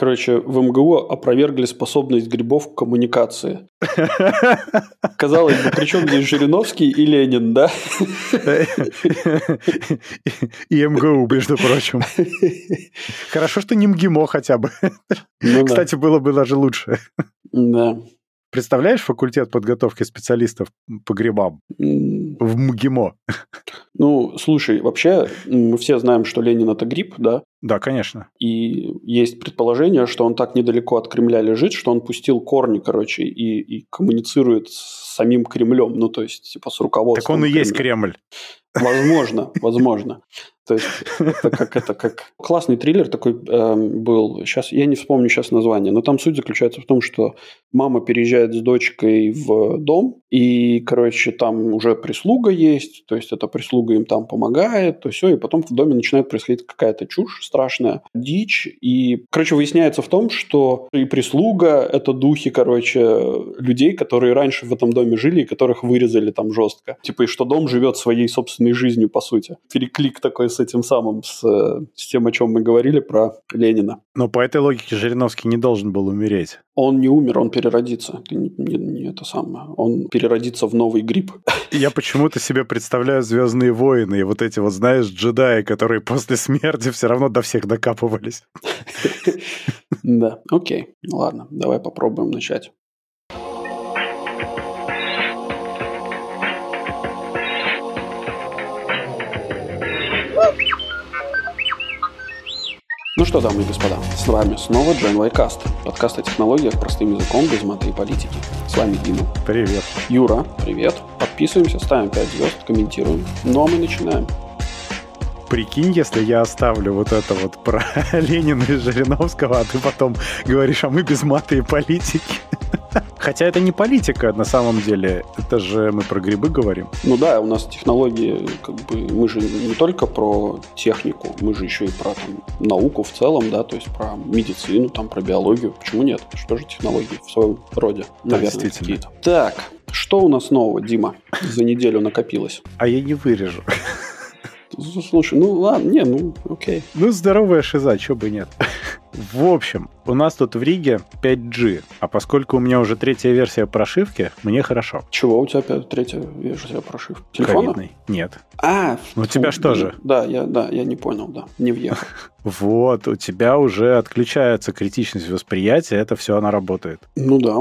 Короче, в МГУ опровергли способность грибов к коммуникации. Казалось бы, при чем здесь Жириновский и Ленин, да? И МГУ, между прочим. Хорошо, что не МГИМО хотя бы. Ну, Кстати, было бы даже лучше. Да. Представляешь факультет подготовки специалистов по грибам в МГИМО? Ну, слушай, вообще мы все знаем, что Ленин – это гриб, да? Да, конечно. И есть предположение, что он так недалеко от Кремля лежит, что он пустил корни, короче, и, и коммуницирует с самим Кремлем, ну, то есть, типа, с руководством Так он и Кремля. есть Кремль. Возможно, возможно. То есть это как это как классный триллер такой э, был. Сейчас я не вспомню сейчас название, но там суть заключается в том, что мама переезжает с дочкой в дом и, короче, там уже прислуга есть, то есть эта прислуга им там помогает, то все, и потом в доме начинает происходить какая-то чушь страшная, дичь, и, короче, выясняется в том, что и прислуга это духи, короче, людей, которые раньше в этом доме жили и которых вырезали там жестко, типа и что дом живет своей собственной жизнью по сути. Переклик такой с этим самым, с, с тем, о чем мы говорили про Ленина. Но по этой логике Жириновский не должен был умереть. Он не умер, он переродится. Не, не, не это самое. Он переродится в новый гриб. Я почему-то себе представляю Звездные войны и вот эти вот, знаешь, джедаи, которые после смерти все равно до всех докапывались. Да, окей. Ладно, давай попробуем начать. Ну что, дамы и господа, с вами снова Gen Cast, подкаст о технологиях простым языком без маты и политики. С вами Дима. Привет. Юра, привет. Подписываемся, ставим 5 звезд, комментируем. Ну а мы начинаем. Прикинь, если я оставлю вот это вот про Ленина и Жириновского, а ты потом говоришь, а мы без маты и политики. Хотя это не политика на самом деле, это же мы про грибы говорим. Ну да, у нас технологии, как бы, мы же не только про технику, мы же еще и про там, науку в целом, да, то есть про медицину, там, про биологию. Почему нет? Что же технологии в своем роде, Да, наверное, какие-то. Так, что у нас нового, Дима, за неделю накопилось? А я не вырежу. Слушай, ну ладно, не, ну окей. Ну, здоровая шиза, чё бы нет. В общем, у нас тут в Риге 5G, а поскольку у меня уже третья версия прошивки, мне хорошо. Чего у тебя опять третья версия прошивки? Телефона? Ковидной. Нет. А, Ну, у тебя фу, что же? Да, я, да, я не понял, да, не въехал. Вот, у тебя уже отключается критичность восприятия, это все она работает. Ну да,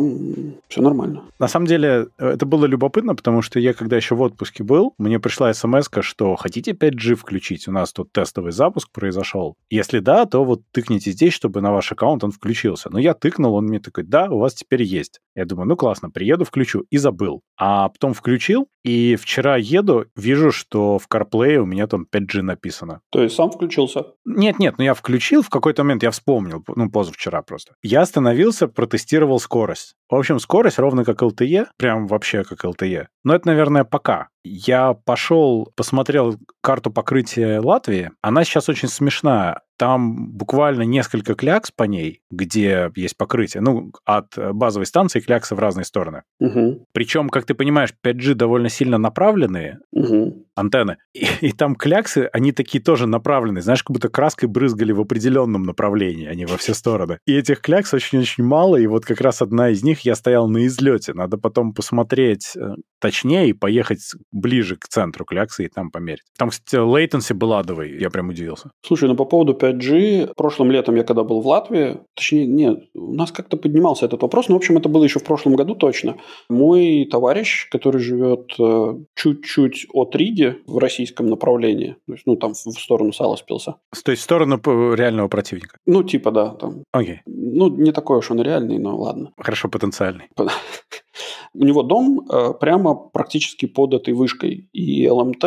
все нормально. На самом деле, э, это было любопытно, потому что я, когда еще в отпуске был, мне пришла смс что хотите 5G включить? У нас тут тестовый запуск произошел. Если да, то вот тыкните здесь, чтобы на ваш аккаунт он включился. Но я тыкнул, он мне такой, да, у вас теперь есть. Я думаю, ну классно, приеду, включу. И забыл. А потом включил, и вчера еду, вижу, что в CarPlay у меня там 5G написано. То есть сам включился? Нет-нет, ну я включил, в какой-то момент я вспомнил, ну позавчера просто. Я остановился, протестировал скорость. В общем, скорость ровно как LTE, прям вообще как LTE. Но это, наверное, пока. Я пошел, посмотрел карту покрытия Латвии. Она сейчас очень смешная. Там буквально несколько клякс по ней, где есть покрытие. Ну, от базовой станции кляксы в разные стороны. Угу, Причем, как ты понимаешь, 5G довольно сильно направленные угу. Антенны. И, и там кляксы, они такие тоже направленные. Знаешь, как будто краской брызгали в определенном направлении, а не во все стороны. И этих клякс очень-очень мало, и вот как раз одна из них я стоял на излете. Надо потом посмотреть э, точнее и поехать ближе к центру кляксы и там померить. Там, кстати, latency была адовый, я прям удивился. Слушай, ну по поводу 5G, прошлым летом я когда был в Латвии, точнее, нет, у нас как-то поднимался этот вопрос, но, в общем, это было еще в прошлом году точно. Мой товарищ, который живет э, чуть-чуть от Риги в российском направлении, то есть, ну, там в сторону Саласпилса. То есть в сторону реального противника. Ну, типа, да, там. Окей, Ну, не такой уж он реальный, но ладно. хорошо потенциальный. У него дом э, прямо практически под этой вышкой. И ЛМТ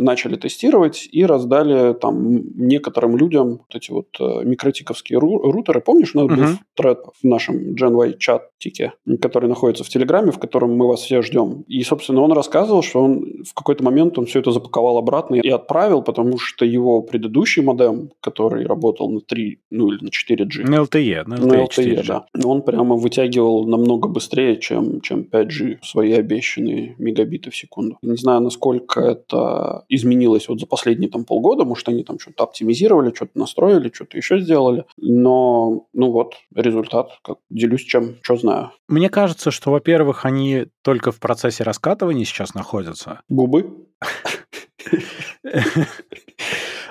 начали тестировать и раздали там некоторым людям вот эти вот э, микротиковские ру- рутеры. Помнишь, у нас был Мгм. тред в нашем GenY чатике, который находится в Телеграме, в котором мы вас все ждем. И, собственно, он рассказывал, что он в какой-то момент он все это запаковал обратно и отправил, потому что его предыдущий модем, который работал на 3, ну или на 4G, На LTE, на на LTE, LTE, 4G. да. Он прямо вытягивал намного быстрее, чем, чем 5G свои обещанные мегабиты в секунду. Не знаю, насколько это изменилось вот за последние там полгода, может, они там что-то оптимизировали, что-то настроили, что-то еще сделали, но, ну вот, результат, как делюсь чем, что знаю. Мне кажется, что, во-первых, они только в процессе раскатывания сейчас находятся. Губы?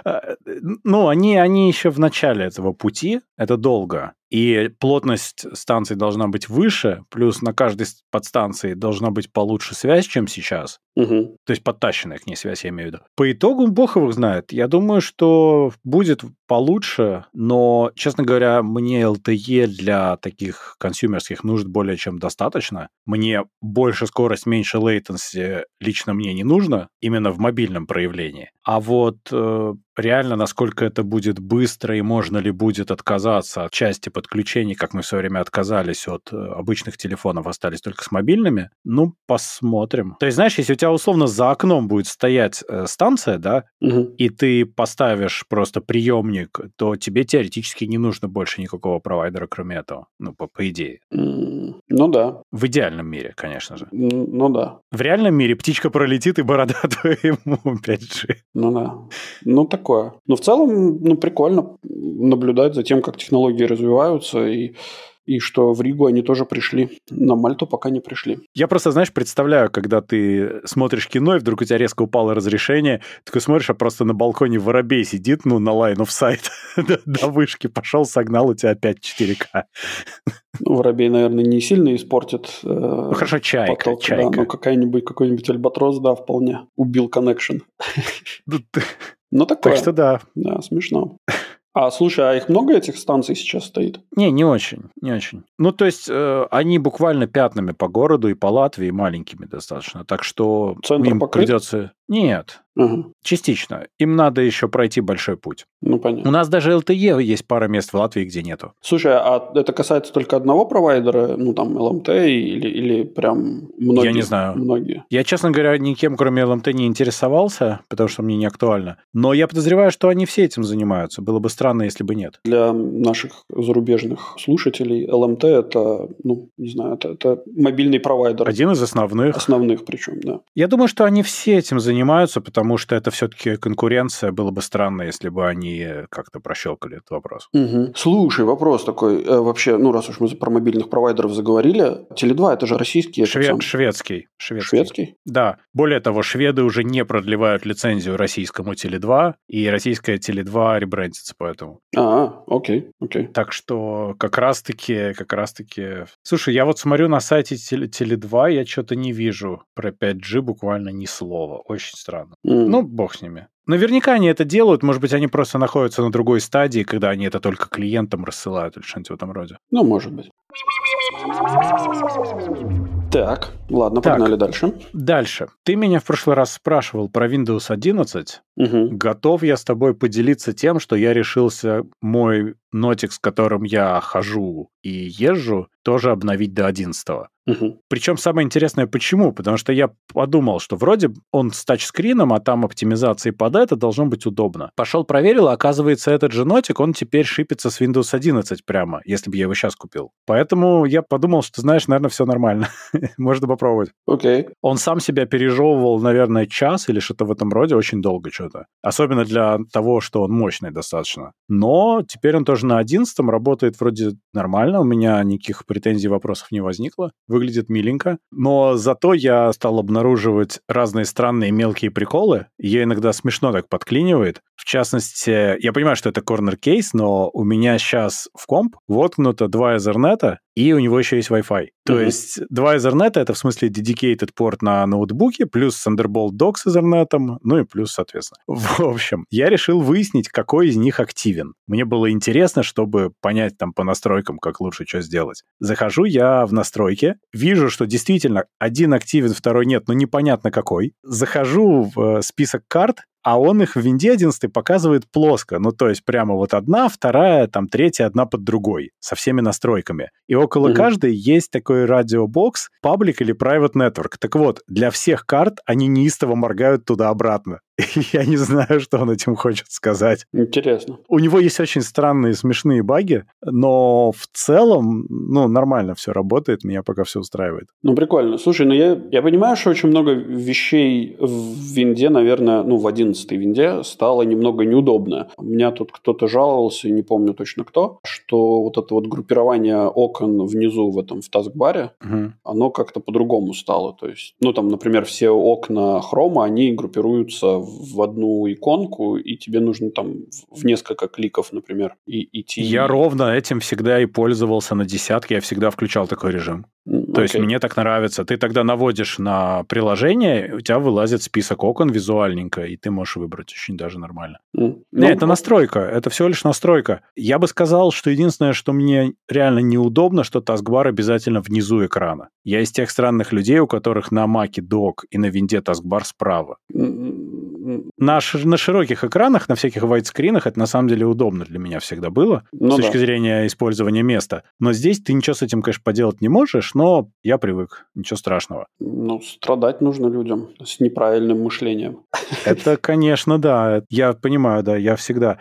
Э, ну, они, они еще в начале этого пути, это долго. И плотность станций должна быть выше, плюс на каждой подстанции должна быть получше связь, чем сейчас. Угу. То есть подтащенная к ней связь, я имею в виду. По итогу бог его знает. Я думаю, что будет получше, но, честно говоря, мне LTE для таких консюмерских нужд более чем достаточно. Мне больше скорость, меньше latency лично мне не нужно, именно в мобильном проявлении. А вот э, реально, насколько это будет быстро и можно ли будет отказаться от части подключений, как мы все время отказались от э, обычных телефонов, остались только с мобильными, ну, посмотрим. То есть, знаешь, если у тебя условно за окном будет стоять э, станция, да, угу. и ты поставишь просто приемник, то тебе теоретически не нужно больше никакого провайдера, кроме этого, ну, по, по идее. Mm, ну да. В идеальном мире, конечно же. Mm, ну да. В реальном мире птичка пролетит и борода твоему 5G. Ну да. Ну так такое. Но в целом, ну, прикольно наблюдать за тем, как технологии развиваются и и что в Ригу они тоже пришли. На Мальту пока не пришли. Я просто, знаешь, представляю, когда ты смотришь кино, и вдруг у тебя резко упало разрешение, ты смотришь, а просто на балконе воробей сидит, ну, на line of sight до вышки, пошел, согнал, у тебя опять 4К. Ну, воробей, наверное, не сильно испортит э, Ну, хорошо, чайка, поток, чайка. Да, но какая-нибудь, какой-нибудь альбатрос, да, вполне убил коннекшн. Ну, такое. Так что да. Да, смешно. А слушай, а их много этих станций сейчас стоит? Не, не очень, не очень. Ну, то есть, э, они буквально пятнами по городу и по Латвии маленькими достаточно. Так что Центр им покрыт? придется... Нет, Ага. частично. Им надо еще пройти большой путь. Ну, У понятно. нас даже LTE есть пара мест в Латвии, где нету. Слушай, а это касается только одного провайдера, ну, там, ЛМТ или, или прям многие? Я не знаю. Многие. Я, честно говоря, никем, кроме LMT, не интересовался, потому что мне не актуально. Но я подозреваю, что они все этим занимаются. Было бы странно, если бы нет. Для наших зарубежных слушателей ЛМТ это, ну, не знаю, это, это мобильный провайдер. Один из основных. Основных причем, да. Я думаю, что они все этим занимаются, потому что это все-таки конкуренция. Было бы странно, если бы они как-то прощелкали этот вопрос. Мгм. Слушай, вопрос такой. э, вообще, ну, раз уж мы про мобильных провайдеров заговорили, Теле2 это же российский этот Шве- сам- Шведский. Шведский. шведский? Да. Более того, шведы уже не продлевают лицензию российскому Теле2, и российская Теле2 ребрендится поэтому. А, окей, окей. Так что как раз-таки, как раз-таки... Слушай, я вот смотрю на сайте Теле- Теле2, я что-то не вижу про 5G буквально ни слова. Очень странно. Ну, бог с ними. Наверняка они это делают, может быть, они просто находятся на другой стадии, когда они это только клиентам рассылают или что-нибудь в этом роде. Ну, может быть. Так, ладно, Так. погнали дальше. Дальше. Ты меня в прошлый раз спрашивал про Windows 11. Мгм. Готов я с тобой поделиться тем, что я решился мой нотик, с которым я хожу и езжу, тоже обновить до 11. Мгм. Причем самое интересное, почему? Потому что я подумал, что вроде он с тачскрином, а там оптимизации под это должно быть удобно. Пошел проверил, а оказывается, этот же нотик, он теперь шипится с Windows 11 прямо, если бы я его сейчас купил. Поэтому я подумал, что, знаешь, наверное, все нормально. Можно попробовать. Окей. Он сам себя пережевывал, наверное, час или что-то в этом роде, очень долго что-то. Особенно для того, что он мощный достаточно. Но теперь он тоже на 11 работает вроде нормально, у меня никаких претензий, вопросов не возникло. Выглядит миленько. Но зато я стал обнаруживать разные странные мелкие приколы. Ее иногда смешно так подклинивает. В частности, я понимаю, что это corner кейс, но у меня сейчас в комп воткнуто два Ethernet, и у него еще есть Wi-Fi. То Мгм. есть два Ethernet это в смысле dedicated порт на ноутбуке, плюс Thunderbolt Dock с Ethernet, ну и плюс, соответственно. В общем, я решил выяснить, какой из них активен. Мне было интересно, чтобы понять там по настройкам, как лучше что сделать. Захожу я в настройки, вижу, что действительно один активен, второй нет, но непонятно какой. Захожу в э, список карт, а он их в винде 11 показывает плоско. Ну, то есть прямо вот одна, вторая, там третья, одна под другой, со всеми настройками. И около Мгм. каждой есть такой радиобокс, паблик или private network. Так вот, для всех карт они неистово моргают туда-обратно. Я не знаю, что он этим хочет сказать. Интересно. У него есть очень странные, смешные баги, но в целом, ну, нормально все работает, меня пока все устраивает. Ну, прикольно. Слушай, ну я, я понимаю, что очень много вещей в винде, наверное, ну, в 11 винде стало немного неудобно. У меня тут кто-то жаловался, не помню точно кто, что вот это вот группирование окон внизу в этом, в таскбаре, угу. оно как-то по-другому стало. То есть, ну, там, например, все окна хрома, они группируются в одну иконку, и тебе нужно там в несколько кликов, например, и идти. Я ровно этим всегда и пользовался на десятке, я всегда включал такой режим. То есть мне так нравится. Ты тогда наводишь на приложение, у тебя вылазит список окон визуальненько, и ты можешь выбрать очень даже нормально. Mm. Ну, это настройка, это всего лишь настройка. Я бы сказал, что единственное, что мне реально неудобно, что таскбар обязательно внизу экрана. Я из тех странных людей, у которых на маке док и на винде таскбар справа. На, на широких экранах, на всяких вайтскринах это на самом деле удобно для меня всегда было, ну, с точки да. зрения использования места. Но здесь ты ничего с этим, конечно, поделать не можешь, но я привык, ничего страшного. Ну, страдать нужно людям с неправильным мышлением. Это, конечно, да. Я понимаю, да, я всегда...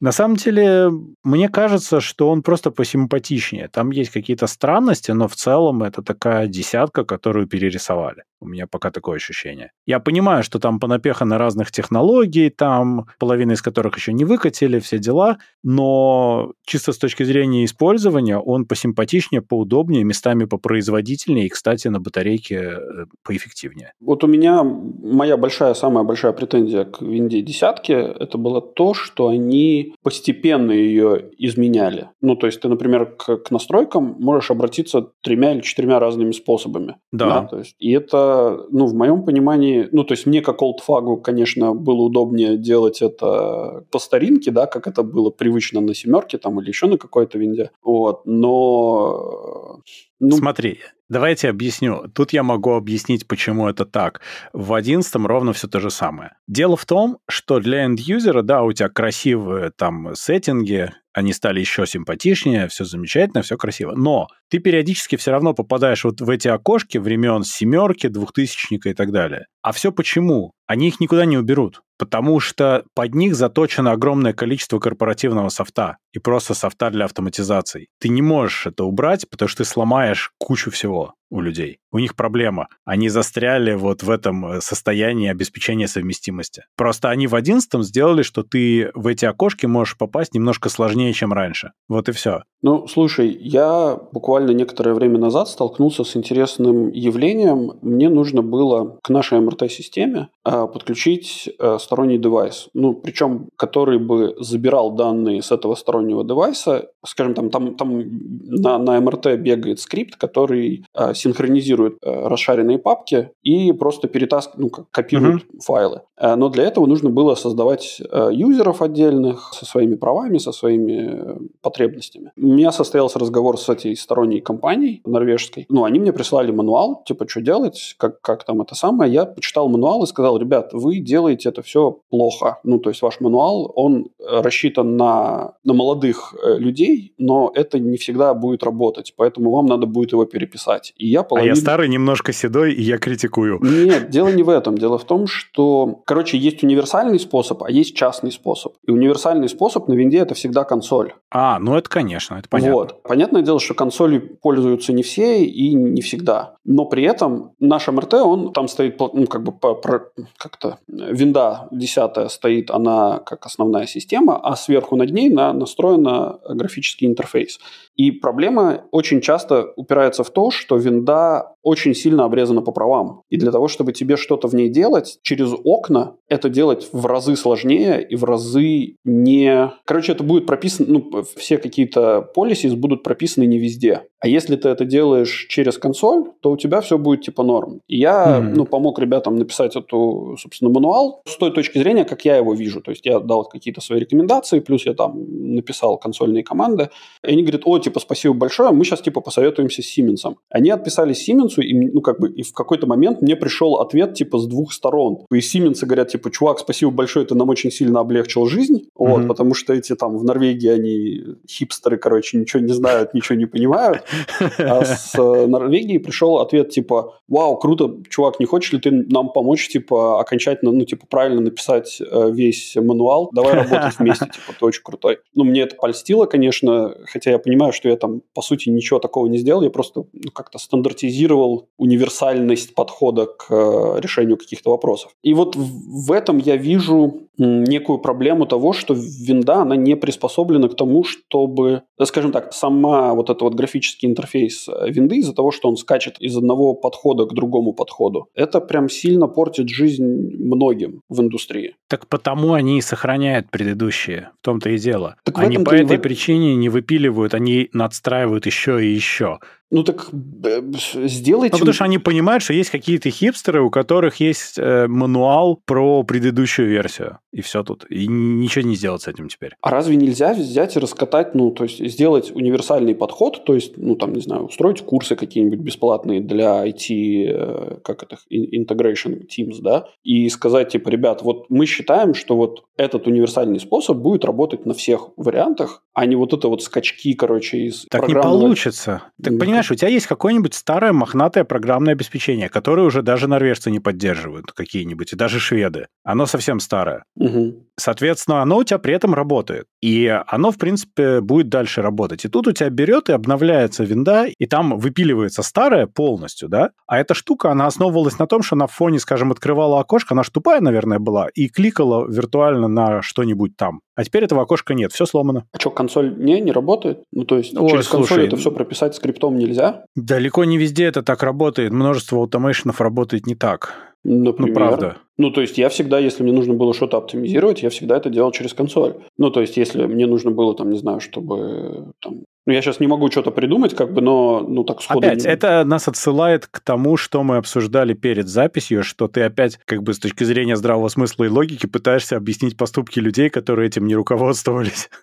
На самом деле, мне кажется, что он просто посимпатичнее. Там есть какие-то странности, но в целом это такая десятка, которую перерисовали. У меня пока такое ощущение. Я понимаю, что там понапехано разных технологий, там половина из которых еще не выкатили, все дела, но чисто с точки зрения использования он посимпатичнее, поудобнее, местами попроизводительнее и, кстати, на батарейке э, поэффективнее. Вот у меня моя большая, самая большая претензия к винде десятки, это было то, что они постепенно ее изменяли. Ну, то есть ты, например, к, к настройкам можешь обратиться тремя или четырьмя разными способами. Да. да то есть, и это ну, в моем понимании, ну, то есть мне как олдфагу, конечно, было удобнее делать это по старинке, да, как это было привычно на семерке там или еще на какой-то винде, вот, но... Ну... Смотри, Давайте объясню. Тут я могу объяснить, почему это так. В 11 ровно все то же самое. Дело в том, что для энд-юзера, да, у тебя красивые там сеттинги, они стали еще симпатичнее, все замечательно, все красиво. Но ты периодически все равно попадаешь вот в эти окошки времен семерки, двухтысячника и так далее. А все почему? Они их никуда не уберут, потому что под них заточено огромное количество корпоративного софта и просто софта для автоматизации. Ты не можешь это убрать, потому что ты сломаешь кучу всего у людей. У них проблема. Они застряли вот в этом э, состоянии обеспечения совместимости. Просто они в одиннадцатом сделали, что ты в эти окошки можешь попасть немножко сложнее, чем раньше. Вот и все. Ну, слушай, я буквально некоторое время назад столкнулся с интересным явлением. Мне нужно было к нашей МРТ-системе а, подключить а, сторонний девайс. Ну, причем, который бы забирал данные с этого стороннего девайса. Скажем, там, там, там на, на МРТ бегает скрипт, который а, синхронизирует а, расшаренные папки и просто перетаскивает, ну, копирует mm-hmm. файлы. А, но для этого нужно было создавать а, юзеров отдельных со своими правами, со своими потребностями у меня состоялся разговор с этой сторонней компанией норвежской. Ну, они мне прислали мануал, типа, что делать, как, как там это самое. Я почитал мануал и сказал, ребят, вы делаете это все плохо. Ну, то есть ваш мануал, он рассчитан на, на молодых э, людей, но это не всегда будет работать, поэтому вам надо будет его переписать. И я половину... А я старый, немножко седой, и я критикую. Нет, дело не в этом. Дело в том, что, короче, есть универсальный способ, а есть частный способ. И универсальный способ на винде это всегда консоль. А, ну это конечно это понятно. Вот. Понятное дело, что консоли пользуются не все и не всегда. Но при этом наш МРТ, он там стоит, ну, как бы, как-то, винда 10 стоит, она как основная система, а сверху над ней на, настроена графический интерфейс. И проблема очень часто упирается в то, что винда очень сильно обрезана по правам. И для того, чтобы тебе что-то в ней делать, через окна это делать в разы сложнее и в разы не... Короче, это будет прописано, ну, все какие-то policies будут прописаны не везде. А если ты это делаешь через консоль, то у тебя все будет типа норм. И я, mm-hmm. ну, помог ребятам написать эту, собственно, мануал с той точки зрения, как я его вижу. То есть я дал какие-то свои рекомендации, плюс я там написал консольные команды. И они говорят, о, типа, спасибо большое, мы сейчас, типа, посоветуемся с Сименсом. Они отписали Сименсу, и, ну, как бы, и в какой-то момент мне пришел ответ, типа, с двух сторон. И Сименсы говорят, типа, чувак, спасибо большое, ты нам очень сильно облегчил жизнь, mm-hmm. вот, потому что эти там в Норвегии, они хипстеры, короче, ничего не знают, ничего не понимают. А с э, Норвегии пришел ответ типа, вау, круто, чувак, не хочешь ли ты нам помочь, типа, окончательно, ну, типа, правильно написать э, весь мануал, давай работать вместе, типа, ты очень крутой. Ну, мне это польстило, конечно, хотя я понимаю, что я там, по сути, ничего такого не сделал, я просто ну, как-то стандартизировал универсальность подхода к э, решению каких-то вопросов. И вот в этом я вижу некую проблему того, что винда, она не приспособлена к тому, чтобы, скажем так, сама вот эта вот графический интерфейс э, винды из-за того, что он скачет из одного подхода к другому подходу, это прям сильно портит жизнь многим в индустрии. Так потому они и сохраняют предыдущие, в том-то и дело. Так они по этой в... причине не выпиливают, они надстраивают еще и еще. Ну так э, сделайте... Ну, потому что они понимают, что есть какие-то хипстеры, у которых есть э, мануал про предыдущую версию. И все тут. И ничего не сделать с этим теперь. А разве нельзя взять и раскатать, ну, то есть сделать универсальный подход, то есть, ну, там, не знаю, устроить курсы какие-нибудь бесплатные для IT, э, как это, integration teams, да, и сказать, типа, ребят, вот мы считаем, что вот этот универсальный способ будет работать на всех вариантах, а не вот это вот скачки, короче, из Так не получится. Так понимаешь, у тебя есть какое-нибудь старое мохнатое программное обеспечение, которое уже даже норвежцы не поддерживают какие-нибудь, и даже шведы. Оно совсем старое. Угу. Соответственно, оно у тебя при этом работает. И оно, в принципе, будет дальше работать. И тут у тебя берет и обновляется винда, и там выпиливается старое полностью, да? А эта штука, она основывалась на том, что на фоне, скажем, открывала окошко, она ж тупая, наверное, была, и кликала виртуально на что-нибудь там. А теперь этого окошка нет, все сломано. А что, консоль не, не работает? Ну, то есть Ой, через слушай, консоль это все прописать скриптом нельзя? Далеко не везде это так работает. Множество аутомейшенов работает не так. Например? Ну, правда. Ну, то есть я всегда, если мне нужно было что-то оптимизировать, я всегда это делал через консоль. Ну, то есть если мне нужно было, там, не знаю, чтобы там, ну, я сейчас не могу что-то придумать, как бы, но, ну, так сходу... Опять, не... это нас отсылает к тому, что мы обсуждали перед записью, что ты опять, как бы, с точки зрения здравого смысла и логики пытаешься объяснить поступки людей, которые этим не руководствовались.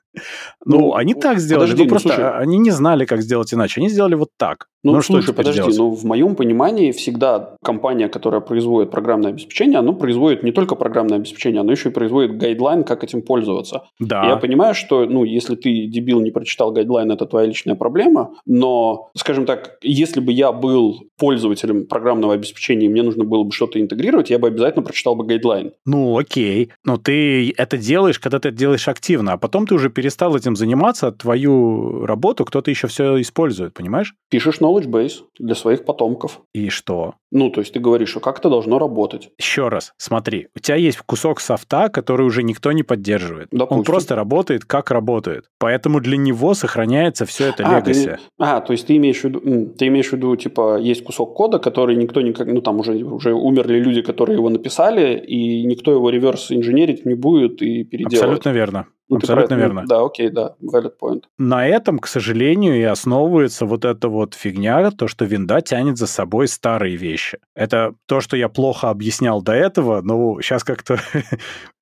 Ну, ну они так сделали, подожди, ну, ну просто слушай, они не знали, как сделать иначе, они сделали вот так. Ну, ну слушай, подожди, делать? ну, в моем понимании всегда компания, которая производит программное обеспечение, она производит не только программное обеспечение, она еще и производит guideline, как этим пользоваться. Да. я понимаю, что, ну, если ты, дебил, не прочитал guideline, это твоя личная проблема, но, скажем так, если бы я был пользователем программного обеспечения, и мне нужно было бы что-то интегрировать, я бы обязательно прочитал бы guideline. Ну, окей. Но ты это делаешь, когда ты это делаешь активно, а потом ты уже перестал этим заниматься, твою работу кто-то еще все использует, понимаешь? Пишешь knowledge base для своих потомков. И что? Ну, то есть ты говоришь, что как это должно работать. Еще раз, смотри, у тебя есть кусок софта, который уже никто не поддерживает. Допустим. Он просто работает, как работает. Поэтому для него сохраняется все это а, легаси. А, то есть ты имеешь в виду, ты имеешь в виду, типа, есть кусок кода, который никто никак, ну, там уже, уже умерли люди, которые его написали, и никто его реверс инженерить не будет и переделывать. Абсолютно верно. Ну, Абсолютно про верно. Да, окей, да, valid point. На этом, к сожалению, и основывается вот эта вот фигня, то, что винда тянет за собой старые вещи. Это то, что я плохо объяснял до этого, но сейчас как-то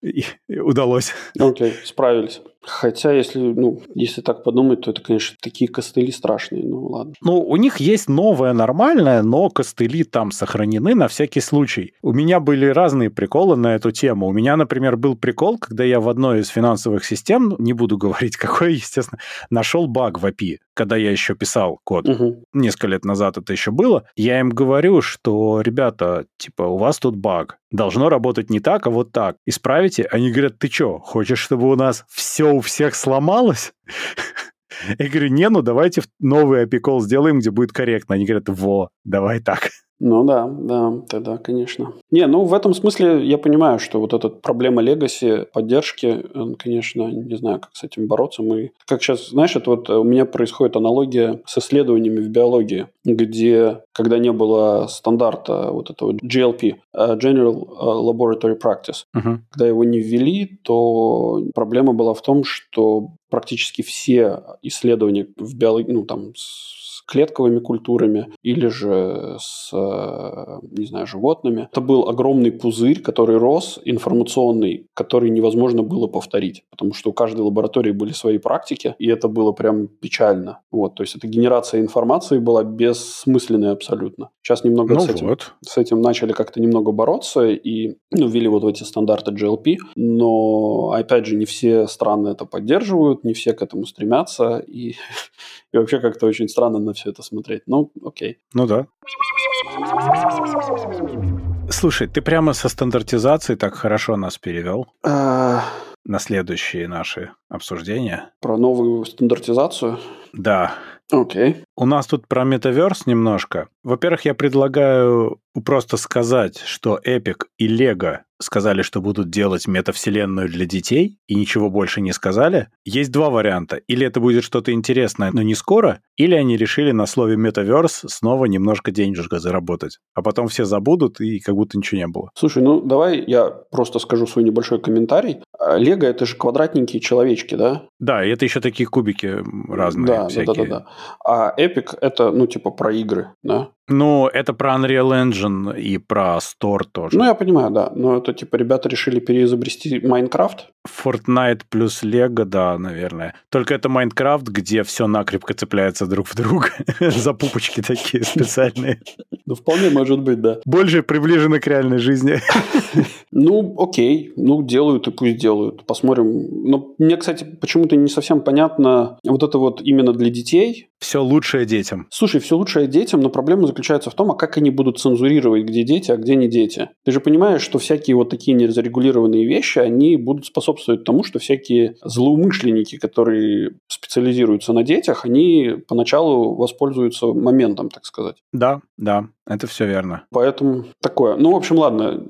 удалось. Окей, справились. Хотя, если, ну, если так подумать, то это, конечно, такие костыли страшные, ну ладно. Ну, у них есть новое нормальное, но костыли там сохранены на всякий случай. У меня были разные приколы на эту тему. У меня, например, был прикол, когда я в одной из финансовых систем, не буду говорить какой, естественно, нашел баг в API, когда я еще писал код. Угу. Несколько лет назад это еще было. Я им говорю, что, ребята, типа, у вас тут баг должно работать не так, а вот так. Исправите? Они говорят, ты что, хочешь, чтобы у нас все у всех сломалось? Я говорю, не, ну давайте новый API сделаем, где будет корректно. Они говорят, во, давай так. Ну да, да, тогда, конечно. Не, ну в этом смысле я понимаю, что вот эта проблема легаси, поддержки, конечно, не знаю, как с этим бороться. Мы, как сейчас, знаешь, это вот у меня происходит аналогия с исследованиями в биологии, где, когда не было стандарта вот этого GLP, э, General Laboratory Practice, uh-huh. когда его не ввели, то проблема была в том, что практически все исследования в биологии, ну там, клетковыми культурами или же с не знаю, животными. Это был огромный пузырь, который рос, информационный, который невозможно было повторить, потому что у каждой лаборатории были свои практики, и это было прям печально. Вот, то есть эта генерация информации была бессмысленной абсолютно. Сейчас немного ну с, этим, вот. с этим начали как-то немного бороться и ну, ввели вот эти стандарты GLP, но, опять же, не все страны это поддерживают, не все к этому стремятся, и, и вообще как-то очень странно на все это смотреть. Ну, окей. Ну да. Слушай, ты прямо со стандартизацией так хорошо нас перевел. А... На следующие наши обсуждения. Про новую стандартизацию? Да. Окей. Okay. У нас тут про метаверс немножко. Во-первых, я предлагаю просто сказать, что Epic и Lego сказали, что будут делать метавселенную для детей, и ничего больше не сказали. Есть два варианта. Или это будет что-то интересное, но не скоро, или они решили на слове метаверс снова немножко денежка заработать. А потом все забудут, и как будто ничего не было. Слушай, ну давай я просто скажу свой небольшой комментарий. Лего это же квадратненькие человечки, да? Да, и это еще такие кубики разные да, всякие. Да, да, да. А Epic это, ну, типа про игры, да? Ну, это про Unreal Engine и про Store тоже. Ну, я понимаю, да. Но это типа ребята решили переизобрести Майнкрафт. Fortnite плюс Lego, да, наверное. Только это Майнкрафт, где все накрепко цепляется друг в друга. За пупочки такие специальные. Ну, вполне может быть, да. Больше приближено к реальной жизни. Ну, окей. Ну, делают и пусть делают. Посмотрим. Но мне, кстати, почему-то не совсем понятно вот это вот именно для детей. Все лучшее детям. Слушай, все лучшее детям, но проблема заключается в том, а как они будут цензурировать, где дети, а где не дети. Ты же понимаешь, что всякие вот такие незарегулированные вещи, они будут способствовать тому, что всякие злоумышленники, которые специализируются на детях, они поначалу воспользуются моментом, так сказать. Да, да, это все верно. Поэтому такое. Ну, в общем, ладно,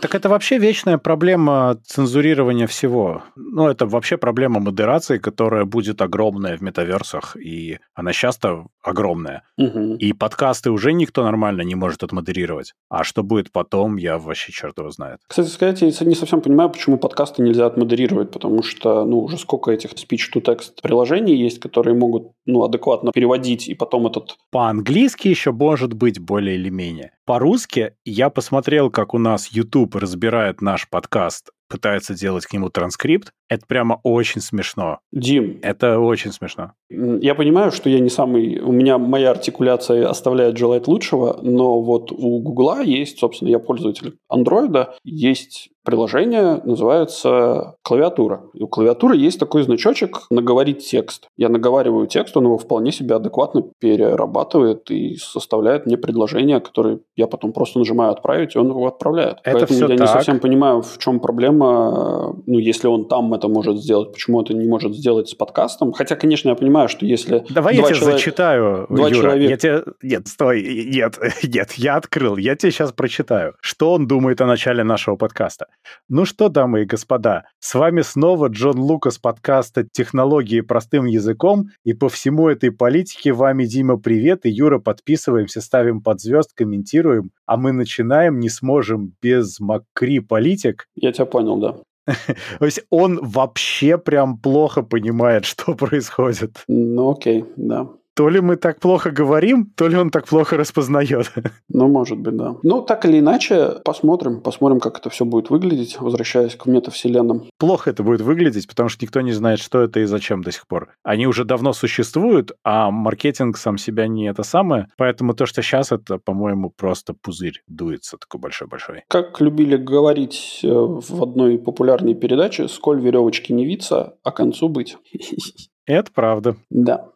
так это вообще вечная проблема цензурирования всего. Ну, это вообще проблема модерации, которая будет огромная в метаверсах, и она часто огромная. Угу. И подкасты уже никто нормально не может отмодерировать. А что будет потом, я вообще черт его знает. Кстати сказать, я не совсем понимаю, почему подкасты нельзя отмодерировать, потому что, ну, уже сколько этих speech-to-text приложений есть, которые могут, ну, адекватно переводить, и потом этот... По-английски еще может быть более или менее. По-русски я посмотрел, как у нас YouTube разбирает наш подкаст пытается делать к нему транскрипт, это прямо очень смешно. Дим. Это очень смешно. Я понимаю, что я не самый... У меня моя артикуляция оставляет желать лучшего, но вот у Гугла есть, собственно, я пользователь Андроида, есть приложение, называется клавиатура. И у клавиатуры есть такой значочек «наговорить текст». Я наговариваю текст, он его вполне себе адекватно перерабатывает и составляет мне предложение, которое я потом просто нажимаю «отправить», и он его отправляет. Это Поэтому я так. не совсем понимаю, в чем проблема. Ну, если он там это может сделать, почему это не может сделать с подкастом? Хотя, конечно, я понимаю, что если... Давай я тебе человек... зачитаю, два Юра. Человека... Я тебе... Нет, стой, нет, нет, я открыл. Я тебе сейчас прочитаю, что он думает о начале нашего подкаста. Ну что, дамы и господа, с вами снова Джон Лукас подкаста «Технологии простым языком», и по всему этой политике вами Дима привет, и Юра подписываемся, ставим под звезд, комментируем, а мы начинаем, не сможем без Макри политик. Я тебя понял, да. То есть он вообще прям плохо понимает, что происходит. Ну окей, да. То ли мы так плохо говорим, то ли он так плохо распознает. Ну, может быть, да. Ну, так или иначе, посмотрим. Посмотрим, как это все будет выглядеть, возвращаясь к метавселенным. Плохо это будет выглядеть, потому что никто не знает, что это и зачем до сих пор. Они уже давно существуют, а маркетинг сам себя не это самое. Поэтому то, что сейчас, это, по-моему, просто пузырь дуется такой большой-большой. Как любили говорить э, в одной популярной передаче, сколь веревочки не виться, а концу быть. Это правда. Да.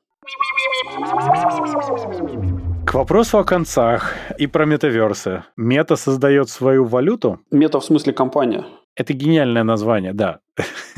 К вопросу о концах и про метаверсы. Мета создает свою валюту? Мета в смысле компания? Это гениальное название, да.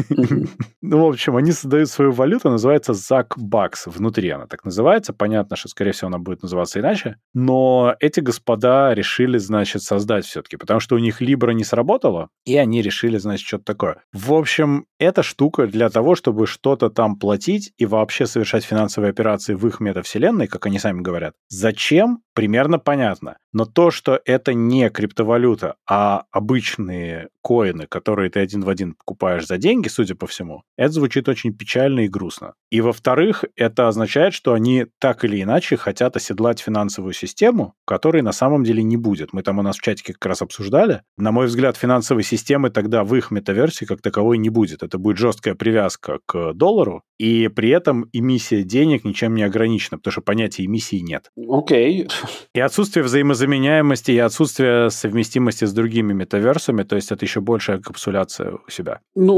Ну, в общем, они создают свою валюту, называется ZAC Bucks. Внутри она так называется. Понятно, что, скорее всего, она будет называться иначе. Но эти господа решили, значит, создать все-таки, потому что у них Libra не сработало, и они решили, значит, что-то такое. В общем, эта штука для того, чтобы что-то там платить и вообще совершать финансовые операции в их метавселенной, как они сами говорят. Зачем? Примерно понятно. Но то, что это не криптовалюта, а обычные коины, которые ты один в один покупаешь за за деньги, судя по всему, это звучит очень печально и грустно. И во-вторых, это означает, что они так или иначе хотят оседлать финансовую систему, которой на самом деле не будет. Мы там у нас в чатике как раз обсуждали. На мой взгляд, финансовой системы тогда в их метаверсии как таковой не будет. Это будет жесткая привязка к доллару, и при этом эмиссия денег ничем не ограничена, потому что понятия эмиссии нет. Окей. Okay. И отсутствие взаимозаменяемости, и отсутствие совместимости с другими метаверсами, то есть это еще большая капсуляция у себя. Ну,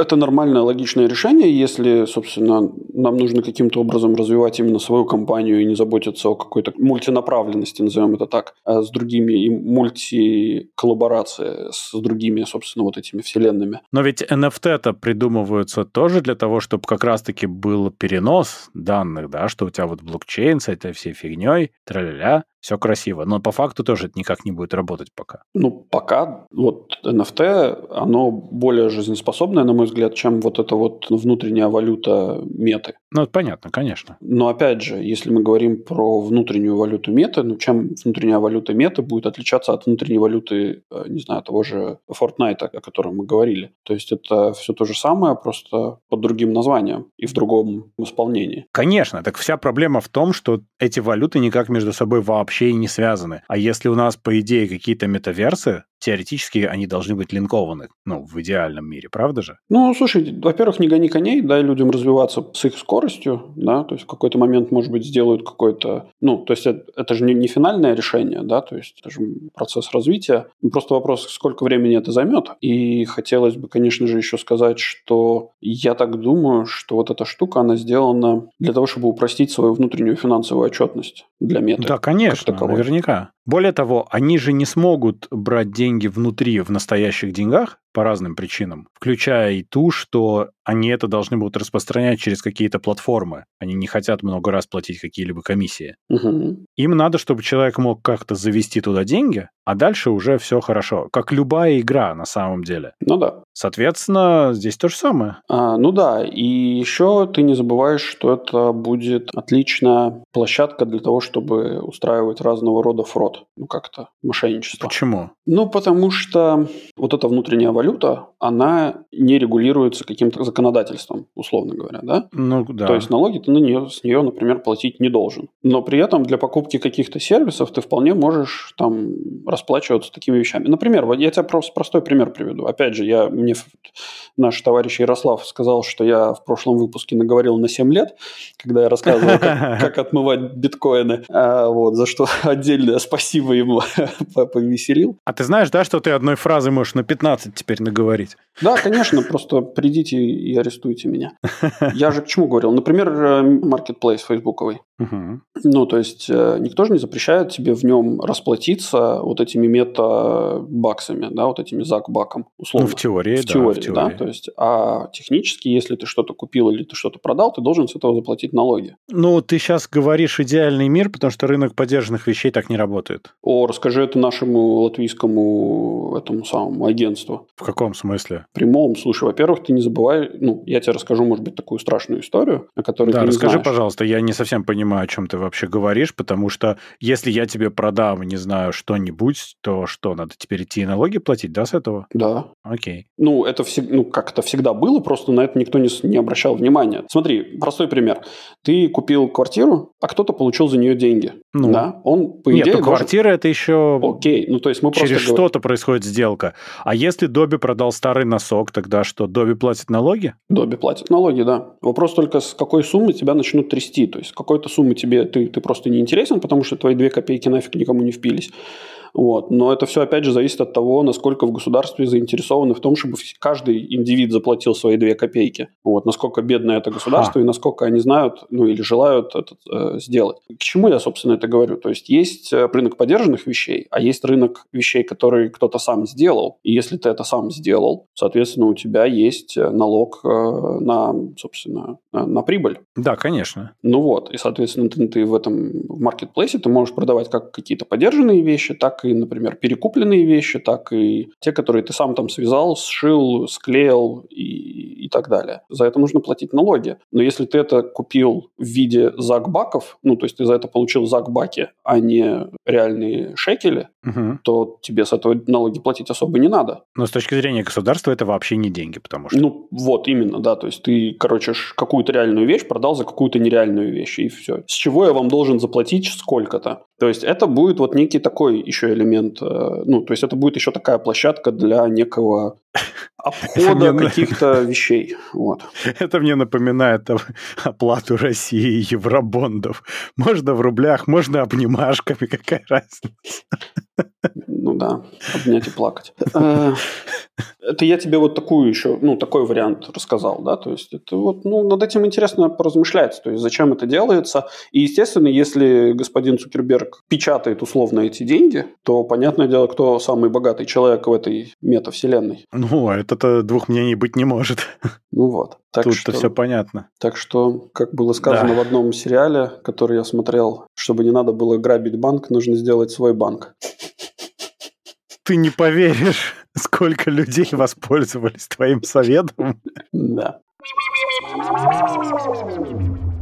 это нормальное, логичное решение, если, собственно, нам нужно каким-то образом развивать именно свою компанию и не заботиться о какой-то мультинаправленности, назовем это так, а с другими, и мультиколлаборации с другими, собственно, вот этими вселенными. Но ведь NFT-то придумываются тоже для того, чтобы как раз-таки был перенос данных, да, что у тебя вот блокчейн с этой всей фигней, тра-ля-ля, все красиво. Но по факту тоже это никак не будет работать пока. Ну, пока вот NFT, оно более жизнеспособное, на мой взгляд, чем вот эта вот внутренняя валюта меты. Ну, это понятно, конечно. Но опять же, если мы говорим про внутреннюю валюту меты, ну, чем внутренняя валюта меты будет отличаться от внутренней валюты, э, не знаю, того же Fortnite, о котором мы говорили. То есть это все то же самое, просто под другим названием и в другом исполнении. Конечно, так вся проблема в том, что эти валюты никак между собой вообще и не связаны. А если у нас, по идее, какие-то метаверсы, теоретически они должны быть линкованы, ну, в идеальном мире, правда же? Ну, слушай, во-первых, не гони коней, дай людям развиваться с их скоростью, да, то есть в какой-то момент, может быть, сделают какой-то, ну, то есть это, это же не, не финальное решение, да, то есть это же процесс развития, ну, просто вопрос, сколько времени это займет, и хотелось бы, конечно же, еще сказать, что я так думаю, что вот эта штука, она сделана для того, чтобы упростить свою внутреннюю финансовую отчетность для мета. Да, конечно, наверняка. Более того, они же не смогут брать деньги внутри в настоящих деньгах, по разным причинам, включая и ту, что они это должны будут распространять через какие-то платформы. Они не хотят много раз платить какие-либо комиссии. Угу. Им надо, чтобы человек мог как-то завести туда деньги, а дальше уже все хорошо. Как любая игра на самом деле. Ну да. Соответственно, здесь то же самое. А, ну да, и еще ты не забываешь, что это будет отличная площадка для того, чтобы устраивать разного рода фрод. Ну как-то мошенничество. Почему? Ну потому что вот эта внутренняя валюта, валюта, она не регулируется каким-то законодательством, условно говоря, да? Ну, да. То есть налоги ты на нее, с нее, например, платить не должен. Но при этом для покупки каких-то сервисов ты вполне можешь там расплачиваться такими вещами. Например, я тебе просто простой пример приведу. Опять же, я, мне наш товарищ Ярослав сказал, что я в прошлом выпуске наговорил на 7 лет, когда я рассказывал, как, как отмывать биткоины. А, вот, за что отдельное спасибо ему повеселил. А ты знаешь, да, что ты одной фразы можешь на 15 теперь наговорить? Да, конечно, просто придите и арестуйте меня. Я же к чему говорил? Например, э, marketplace фейсбуковый. Угу. Ну, то есть, э, никто же не запрещает тебе в нем расплатиться вот этими мета-баксами, да, вот этими зак-баком, условно. Ну, в теории, в да. Теории, в теории, да. То есть, а технически, если ты что-то купил или ты что-то продал, ты должен с этого заплатить налоги. Ну, ты сейчас говоришь идеальный мир, потому что рынок поддержанных вещей так не работает. О, расскажи это нашему латвийскому этому самому агентству. В каком смысле? В прямом. Слушай, во-первых, ты не забывай, ну, я тебе расскажу, может быть, такую страшную историю, о которой да, ты не расскажи, знаешь. пожалуйста, я не совсем понимаю, о чем ты вообще говоришь, потому что если я тебе продам, не знаю, что-нибудь, то что, надо теперь идти и налоги платить, да, с этого? Да. Окей. Ну, это всег... ну, как это всегда было, просто на это никто не, не обращал внимания. Смотри, простой пример. Ты купил квартиру, а кто-то получил за нее деньги. Ну. Да? Он, по Нет, идее, ну, должен- квартира это еще Окей, ну то есть мы через просто говорим- что-то происходит сделка. А если Доби продал старый носок, тогда что, Доби платит налоги? Добби платит налоги, да. Вопрос только, с какой суммы тебя начнут трясти. То есть, с какой-то суммы тебе ты, ты просто не интересен, потому что твои две копейки нафиг никому не впились. Вот. Но это все, опять же, зависит от того, насколько в государстве заинтересованы в том, чтобы каждый индивид заплатил свои две копейки. Вот. Насколько бедное это государство и насколько они знают, ну или желают это э, сделать. К чему я, собственно, это говорю? То есть, есть э, рынок поддержанных вещей, а есть рынок вещей, которые кто-то сам сделал. И если ты это сам сделал, соответственно, у тебя есть э, налог э, на, собственно, на прибыль. Да, конечно. Ну вот, и, соответственно, ты, ты в этом в маркетплейсе ты можешь продавать как какие-то поддержанные вещи, так и, например, перекупленные вещи, так и те, которые ты сам там связал, сшил, склеил и, и так далее. За это нужно платить налоги. Но если ты это купил в виде закбаков, ну, то есть ты за это получил закбаки, а не реальные шекели, угу. то тебе с этого налоги платить особо не надо. Но с точки зрения государства это вообще не деньги, потому что... Ну, вот, именно, да. То есть ты, короче, какую-то реальную вещь продал за какую-то нереальную вещь, и все. С чего я вам должен заплатить сколько-то? То есть это будет вот некий такой еще элемент, э, ну, то есть это будет еще такая площадка для некого обхода каких-то вещей. Вот. Это мне напоминает оплату России евробондов. Можно в рублях, можно обнимашками, какая разница. Ну да, обнять и плакать. Э, это я тебе вот такую еще, ну, такой вариант рассказал, да, то есть это вот, ну, над этим интересно поразмышлять, то есть зачем это делается. И, естественно, если господин Цукерберг печатает условно эти деньги, то, понятное дело, кто самый богатый человек в этой метавселенной. Ну, а это-то двух мнений быть не может. Ну вот. Тут-то все понятно. Так что, как было сказано да. в одном сериале, который я смотрел, чтобы не надо было грабить банк, нужно сделать свой банк. Ты не поверишь, сколько людей воспользовались твоим советом. Да.